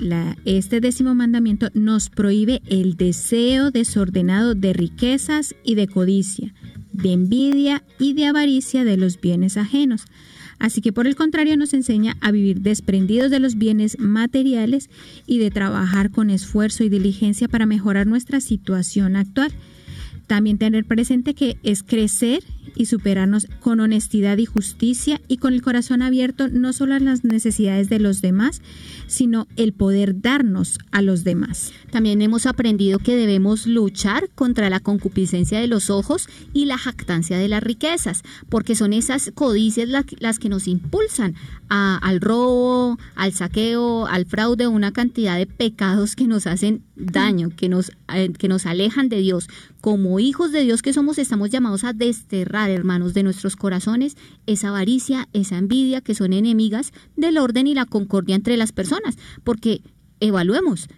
este décimo mandamiento nos prohíbe el deseo desordenado de riquezas y de codicia, de envidia y de avaricia de los bienes ajenos. Así que por el contrario nos enseña a vivir desprendidos de los bienes materiales y de trabajar con esfuerzo y diligencia para mejorar nuestra situación actual. También tener presente que es crecer y superarnos con honestidad y justicia y con el corazón abierto no solo a las necesidades de los demás, sino el poder darnos a los demás. También hemos aprendido que debemos luchar contra la concupiscencia de los ojos y la jactancia de las riquezas, porque son esas codicias la- las que nos impulsan a- al robo, al saqueo, al fraude, una cantidad de pecados que nos hacen daño, que nos, eh, que nos alejan de Dios. Como hijos de Dios que somos, estamos llamados a desterrar, hermanos, de nuestros corazones esa avaricia, esa envidia, que son enemigas del orden y la concordia entre las personas, porque evaluemos.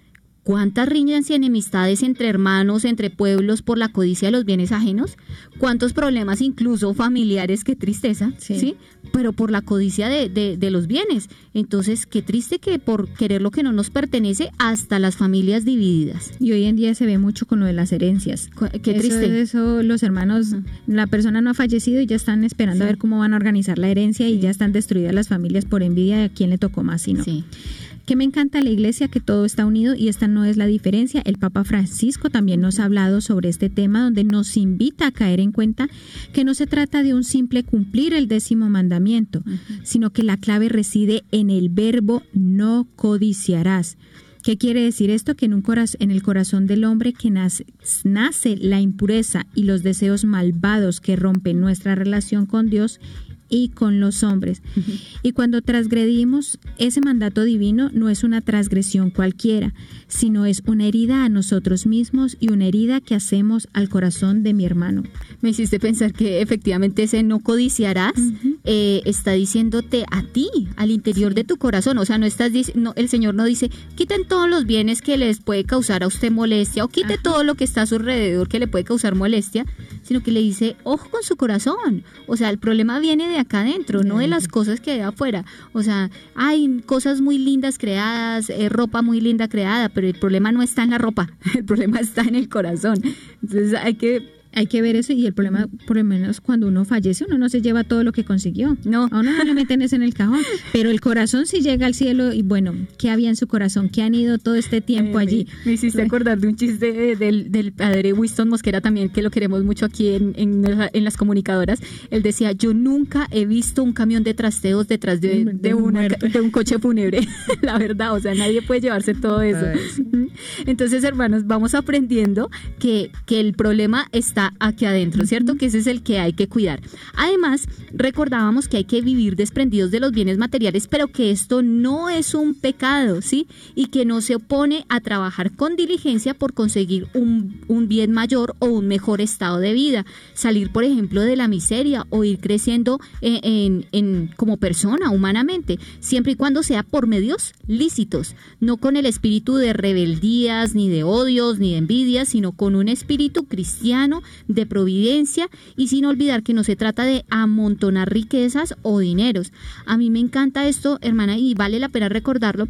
¿Cuántas riñas y enemistades entre hermanos, entre pueblos por la codicia de los bienes ajenos? ¿Cuántos problemas incluso familiares? Qué tristeza, Sí. ¿sí? Pero por la codicia de, de- de los bienes. Entonces, qué triste que por querer lo que no nos pertenece, hasta las familias divididas. Y hoy en día se ve mucho con lo de las herencias. Qué Eso- triste. Eso, los hermanos, la persona no ha fallecido y ya están esperando a ver cómo van a organizar la herencia y ya están destruidas las familias por envidia de a quién le tocó más y no. Sí. Que me encanta la iglesia, que todo está unido y esta no es la diferencia. El Papa Francisco también nos ha hablado sobre este tema donde nos invita a caer en cuenta que no se trata de un simple cumplir el décimo mandamiento, sino que la clave reside en el verbo no codiciarás. ¿Qué quiere decir esto? Que en, un en el corazón del hombre que nace, nace la impureza y los deseos malvados que rompen nuestra relación con Dios y con los hombres. Y cuando transgredimos ese mandato divino, no es una transgresión cualquiera, sino es una herida a nosotros mismos y una herida que hacemos al corazón de mi hermano. Me hiciste pensar que efectivamente ese no codiciarás eh, está diciéndote a ti, al interior de tu corazón. O sea, no estás no, el Señor no dice, quiten todos los bienes que les puede causar a usted molestia o quite Ajá. todo lo que está a su alrededor que le puede causar molestia, sino que le dice, ojo con su corazón. O sea, el problema viene de acá adentro, De no de las cosas que hay afuera. O sea, hay cosas muy lindas creadas, eh, ropa muy linda creada, pero el problema no está en la ropa, *laughs* el problema está en el corazón. Entonces hay que hay que ver eso y el problema, por lo menos cuando uno fallece, uno no se lleva todo lo que consiguió. No. A uno no le meten eso en el cajón, *laughs* pero el corazón sí llega al cielo y bueno, ¿qué había en su corazón? ¿Qué han ido todo este tiempo allí? Me, hiciste acordar de un chiste del, del, padre Winston Mosquera también, que lo queremos mucho aquí en, en, las comunicadoras. Él decía, yo nunca he visto un camión de trasteos detrás de, de, un coche fúnebre, *laughs* la verdad, o sea, nadie puede llevarse todo eso. Entonces, hermanos, vamos aprendiendo que, que el problema está aquí adentro, ¿cierto? Que ese es el que hay que cuidar. Además, recordábamos que hay que vivir desprendidos de los bienes materiales, pero que esto no es un pecado, ¿sí? Y que no se opone a trabajar con diligencia por conseguir un, un bien mayor o un mejor estado de vida. Salir, por ejemplo, de la miseria o ir creciendo en, en, como persona, humanamente, siempre y cuando sea por medios lícitos, no con el espíritu de rebeldías, ni de odios, ni de envidias, sino con un espíritu cristiano de providencia y sin olvidar que no se trata de amontonar riquezas o dineros. A mí me encanta esto, hermana, y vale la pena recordarlo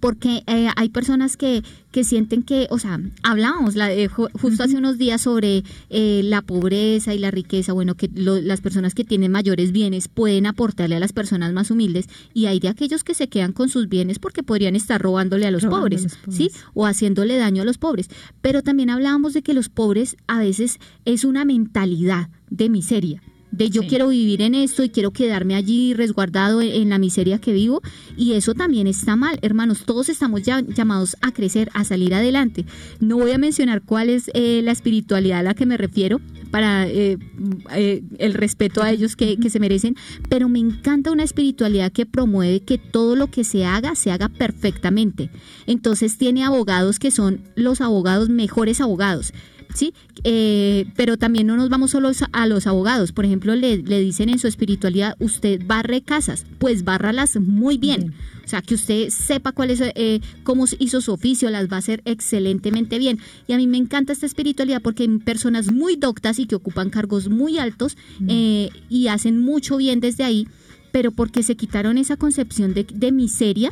porque eh, hay personas que, que sienten que, o sea, hablábamos la, justo hace unos días sobre eh, la pobreza y la riqueza, bueno, que las personas que tienen mayores bienes pueden aportarle a las personas más humildes y hay de aquellos que se quedan con sus bienes porque podrían estar robándole a los, pobres, los pobres, ¿sí? O haciéndole daño a los pobres. Pero también hablábamos de que los pobres a veces es una mentalidad de miseria de yo quiero vivir en esto y quiero quedarme allí resguardado en, la miseria que vivo y eso también está mal, hermanos, todos estamos ya llamados a crecer, a salir adelante. No voy a mencionar cuál es eh, la espiritualidad a la que me refiero para eh, eh, el respeto a ellos que, que se merecen, pero me encanta una espiritualidad que promueve que todo lo que se haga se haga perfectamente. Entonces tiene abogados que son los abogados mejores abogados ¿sí? Eh, pero también no nos vamos solo a los abogados. Por ejemplo, le, dicen en su espiritualidad, usted barre casas, pues bárralas muy bien. O sea, que usted sepa cuál es, eh, cómo hizo su oficio, las va a hacer excelentemente bien. Y a mí me encanta esta espiritualidad porque hay personas muy doctas y que ocupan cargos muy altos eh, y hacen mucho bien desde ahí, pero porque se quitaron esa concepción de, de miseria,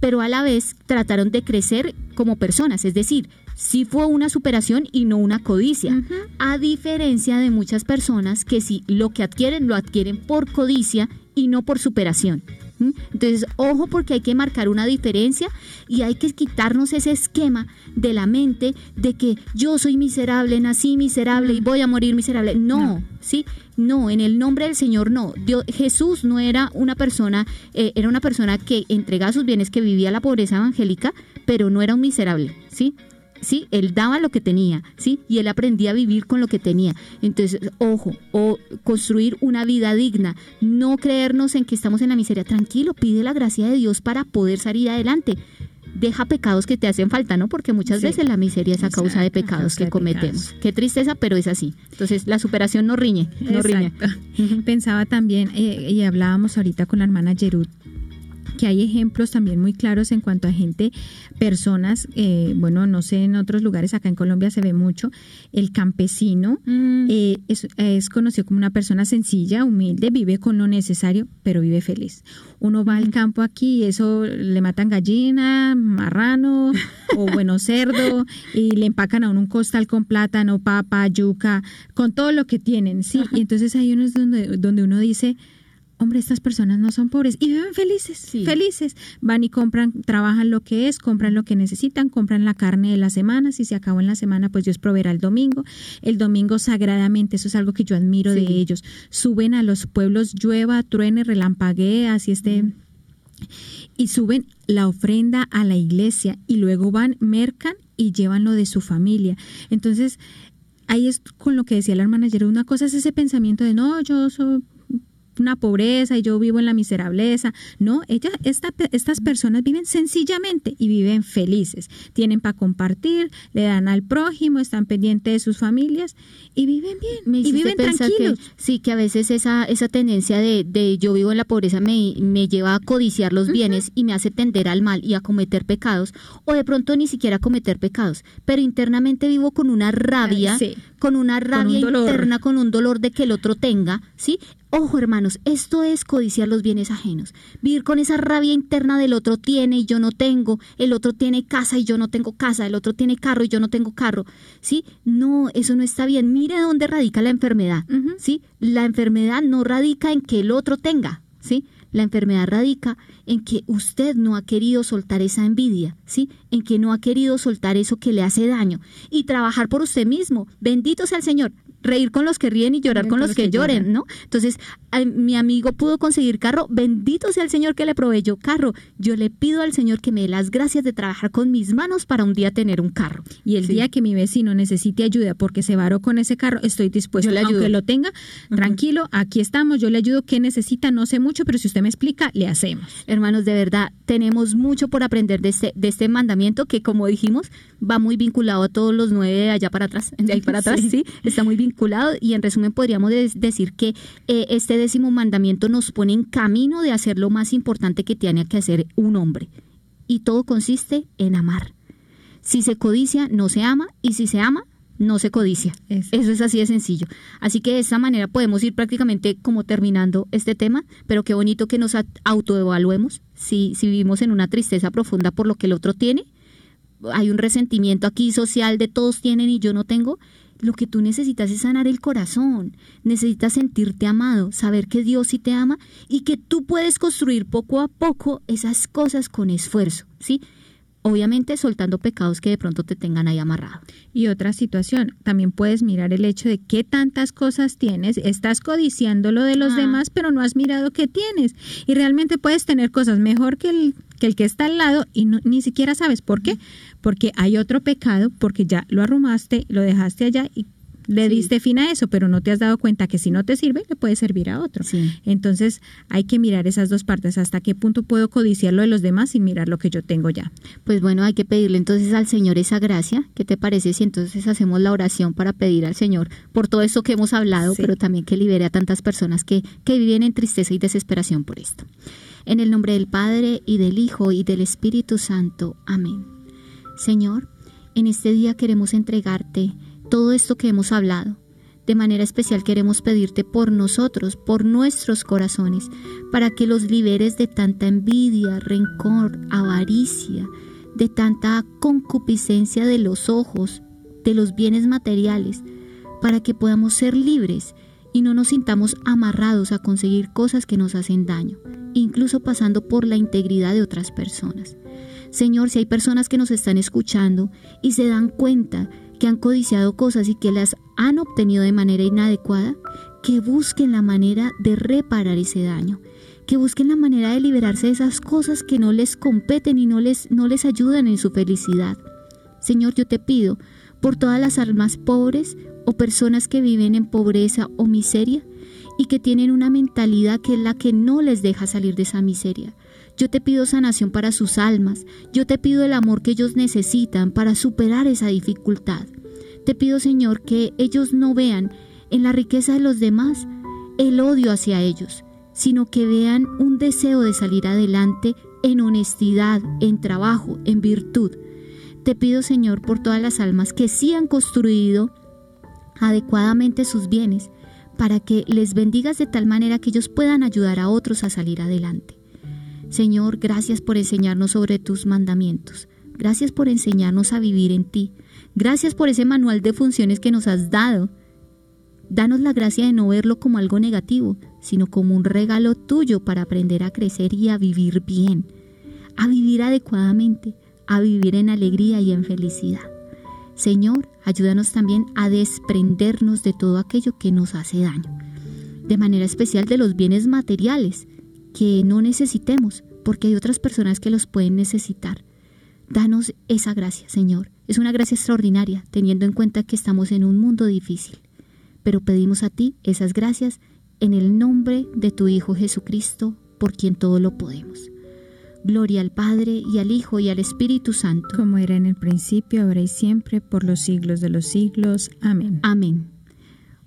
pero a la vez trataron de crecer como personas, es decir, sí fue una superación y no una codicia. A diferencia de muchas personas que sí lo que adquieren lo adquieren por codicia y no por superación. Entonces, ojo porque hay que marcar una diferencia y hay que quitarnos ese esquema de la mente de que yo soy miserable, nací miserable y voy a morir miserable. No, ¿sí? No, en el nombre del Señor no. Dios, Jesús no era una persona, eh, era una persona que entregaba sus bienes, que vivía la pobreza evangélica, pero no era un miserable, ¿sí? ¿Sí? Él daba lo que tenía, ¿sí? Y él aprendía a vivir con lo que tenía. Entonces, ojo, o construir una vida digna, no creernos en que estamos en la miseria. Tranquilo, pide la gracia de Dios para poder salir adelante. Deja pecados que te hacen falta, ¿no? Porque muchas veces la miseria es a causa de pecados que cometemos. Qué tristeza, pero es así. Entonces, la superación no riñe, no riñe. Pensaba también, eh, y hablábamos ahorita con la hermana Jerut, que hay ejemplos también muy claros en cuanto a gente, personas, eh, bueno, no sé, en otros lugares, acá en Colombia se ve mucho, el campesino mm. eh, es, conocido como una persona sencilla, humilde, vive con lo necesario, pero vive feliz. Uno va al campo aquí y eso le matan gallina, marrano o bueno, *laughs* cerdo y le empacan a uno un costal con plátano, papa, yuca, con todo lo que tienen, ¿sí? Y *laughs* entonces hay uno donde, donde uno dice, hombre, estas personas no son pobres y viven felices, felices. Van y compran, trabajan lo que es, compran lo que necesitan, compran la carne de la semana. Si se acabó en la semana, pues Dios proveerá el domingo. El domingo sagradamente, eso es algo que yo admiro de ellos. Suben a los pueblos, llueva, truene, relampaguee, así esté. Y suben la ofrenda a la iglesia y luego van, mercan y llevan lo de su familia. Entonces, ahí es con lo que decía la hermana ayer, una cosa es ese pensamiento de no, yo soy una pobreza y yo vivo en la miserableza. No, ella, esta, estas personas viven sencillamente y viven felices. Tienen para compartir, le dan al prójimo, están pendientes de sus familias y viven bien. y viven tranquilos. sí, que a veces esa, esa tendencia de, de yo vivo en la pobreza me, me lleva a codiciar los bienes y me hace tender al mal y a cometer pecados, o de pronto ni siquiera cometer pecados, pero internamente vivo con una rabia, con una rabia interna, con un dolor de que el otro tenga, ¿sí? Ojo, hermanos, esto es codiciar los bienes ajenos. Vivir con esa rabia interna del otro tiene y yo no tengo, el otro tiene casa y yo no tengo casa, el otro tiene carro y yo no tengo carro. ¿Sí? No, eso no está bien. Mire dónde radica la enfermedad. ¿Sí? La enfermedad no radica en que el otro tenga, ¿sí? La enfermedad radica en que usted no ha querido soltar esa envidia, ¿sí? En que no ha querido soltar eso que le hace daño y trabajar por usted mismo. Bendito sea el Señor reír con los que ríen y llorar con, los, que, lloren, ¿no? Entonces, mi amigo pudo conseguir carro, bendito sea el Señor que le proveyó carro. Yo le pido al Señor que me dé las gracias de trabajar con mis manos para un día tener un carro. Y el día que mi vecino necesite ayuda porque se varó con ese carro, estoy dispuesto, yo aunque lo tenga, tranquilo, aquí estamos, yo le ayudo, ¿qué necesita? No sé mucho, pero si usted me explica, le hacemos. Hermanos, de verdad, tenemos mucho por aprender de este, de este mandamiento que, como dijimos, va muy vinculado a todos los nueve de allá para atrás, de ahí para *laughs* atrás, sí, está muy vinculado y en resumen podríamos decir que eh, este décimo mandamiento nos pone en camino de hacer lo más importante que tiene que hacer un hombre y todo consiste en amar. Si se codicia, no se ama y si se ama, no se codicia. Eso. es así de sencillo. Así que de esta manera podemos ir prácticamente como terminando este tema, pero qué bonito que nos autoevaluemos si, si vivimos en una tristeza profunda por lo que el otro tiene. Hay un resentimiento aquí social de todos tienen y yo no tengo. Lo que tú necesitas es sanar el corazón, necesitas sentirte amado, saber que Dios sí te ama y que tú puedes construir poco a poco esas cosas con esfuerzo, ¿sí? Obviamente soltando pecados que de pronto te tengan ahí amarrado. Y otra situación, también puedes mirar el hecho de qué tantas cosas tienes, estás codiciando lo de los ah. demás, pero no has mirado qué tienes. Y realmente puedes tener cosas mejor que el que, el que está al lado y ni siquiera sabes por qué. Porque hay otro pecado, porque ya lo arrumaste, lo dejaste allá y le diste fin a eso, pero no te has dado cuenta que si no te sirve, le puede servir a otro. Entonces hay que mirar esas dos partes, hasta qué punto puedo codiciar lo de los demás sin mirar lo que yo tengo ya. Pues bueno, hay que pedirle entonces al Señor esa gracia. ¿Qué te parece si entonces hacemos la oración para pedir al Señor por todo esto que hemos hablado, pero también que libere a tantas personas que, que viven en tristeza y desesperación por esto? En el nombre del Padre y del Hijo y del Espíritu Santo. Amén. Señor, en este día queremos entregarte todo esto que hemos hablado. De manera especial queremos pedirte por nosotros, por nuestros corazones, para que los liberes de tanta envidia, rencor, avaricia, de tanta concupiscencia de los ojos, de los bienes materiales, para que podamos ser libres y no nos sintamos amarrados a conseguir cosas que nos hacen daño, incluso pasando por la integridad de otras personas. Señor, si hay personas que nos están escuchando y se dan cuenta que han codiciado cosas y que las han obtenido de manera inadecuada, que busquen la manera de reparar ese daño, que busquen la manera de liberarse de esas cosas que no les competen y no les, no les ayudan en su felicidad. Señor, yo te pido por todas las almas pobres o personas que viven en pobreza o miseria y que tienen una mentalidad que es la que no les deja salir de esa miseria. Yo te pido sanación para sus almas. Yo te pido el amor que ellos necesitan para superar esa dificultad. Te pido, Señor, que ellos no vean en la riqueza de los demás el odio hacia ellos, sino que vean un deseo de salir adelante en honestidad, en trabajo, en virtud. Te pido, Señor, por todas las almas que sí han construido adecuadamente sus bienes, para que les bendigas de tal manera que ellos puedan ayudar a otros a salir adelante. Señor, gracias por enseñarnos sobre tus mandamientos. Gracias por enseñarnos a vivir en ti. Gracias por ese manual de funciones que nos has dado. Danos la gracia de no verlo como algo negativo, sino como un regalo tuyo para aprender a crecer y a vivir bien, a vivir adecuadamente, a vivir en alegría y en felicidad. Señor, ayúdanos también a desprendernos de todo aquello que nos hace daño, de manera especial de los bienes materiales, que no necesitemos, porque hay otras personas que los pueden necesitar. Danos esa gracia, Señor. Es una gracia extraordinaria, teniendo en cuenta que estamos en un mundo difícil. Pero pedimos a ti esas gracias en el nombre de tu Hijo Jesucristo, por quien todo lo podemos. Gloria al Padre y al Hijo y al Espíritu Santo. Como era en el principio, ahora y siempre, por los siglos de los siglos. Amén. Amén.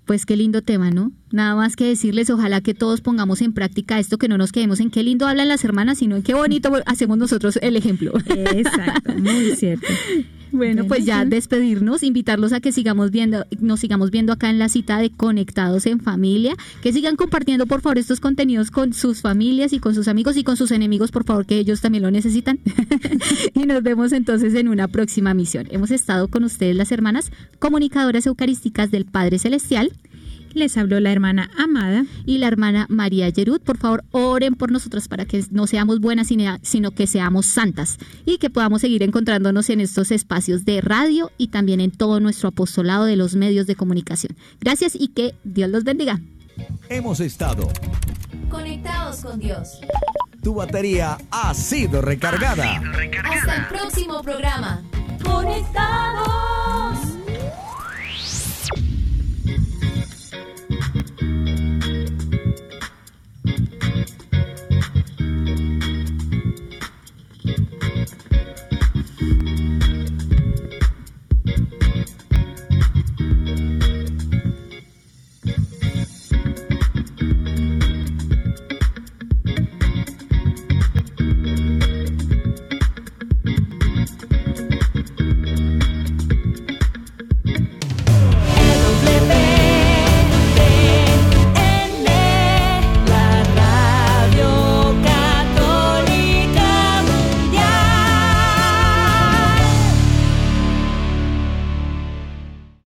Pues qué lindo tema, ¿no? Nada más que decirles, ojalá que todos pongamos en práctica esto, que no nos quedemos en qué lindo hablan las hermanas, sino en qué bonito hacemos nosotros el ejemplo. Exacto, muy cierto. *laughs* Bueno, pues ya despedirnos, invitarlos a que sigamos viendo, nos sigamos viendo acá en la cita de Conectados en Familia, que sigan compartiendo por favor estos contenidos con sus familias y con sus amigos y con sus enemigos, por favor, que ellos también lo necesitan. *laughs* y nos vemos entonces en una próxima misión. Hemos estado con ustedes las hermanas comunicadoras eucarísticas del Padre Celestial. Les habló la hermana Amada y la hermana María Yerut. Por favor, oren por nosotros para que no seamos buenas, sino que seamos santas y que podamos seguir encontrándonos en estos espacios de radio y también en todo nuestro apostolado de los medios de comunicación. Gracias y que Dios los bendiga. Hemos estado conectados con Dios. Tu batería ha sido recargada. Hasta el próximo programa. Conectados.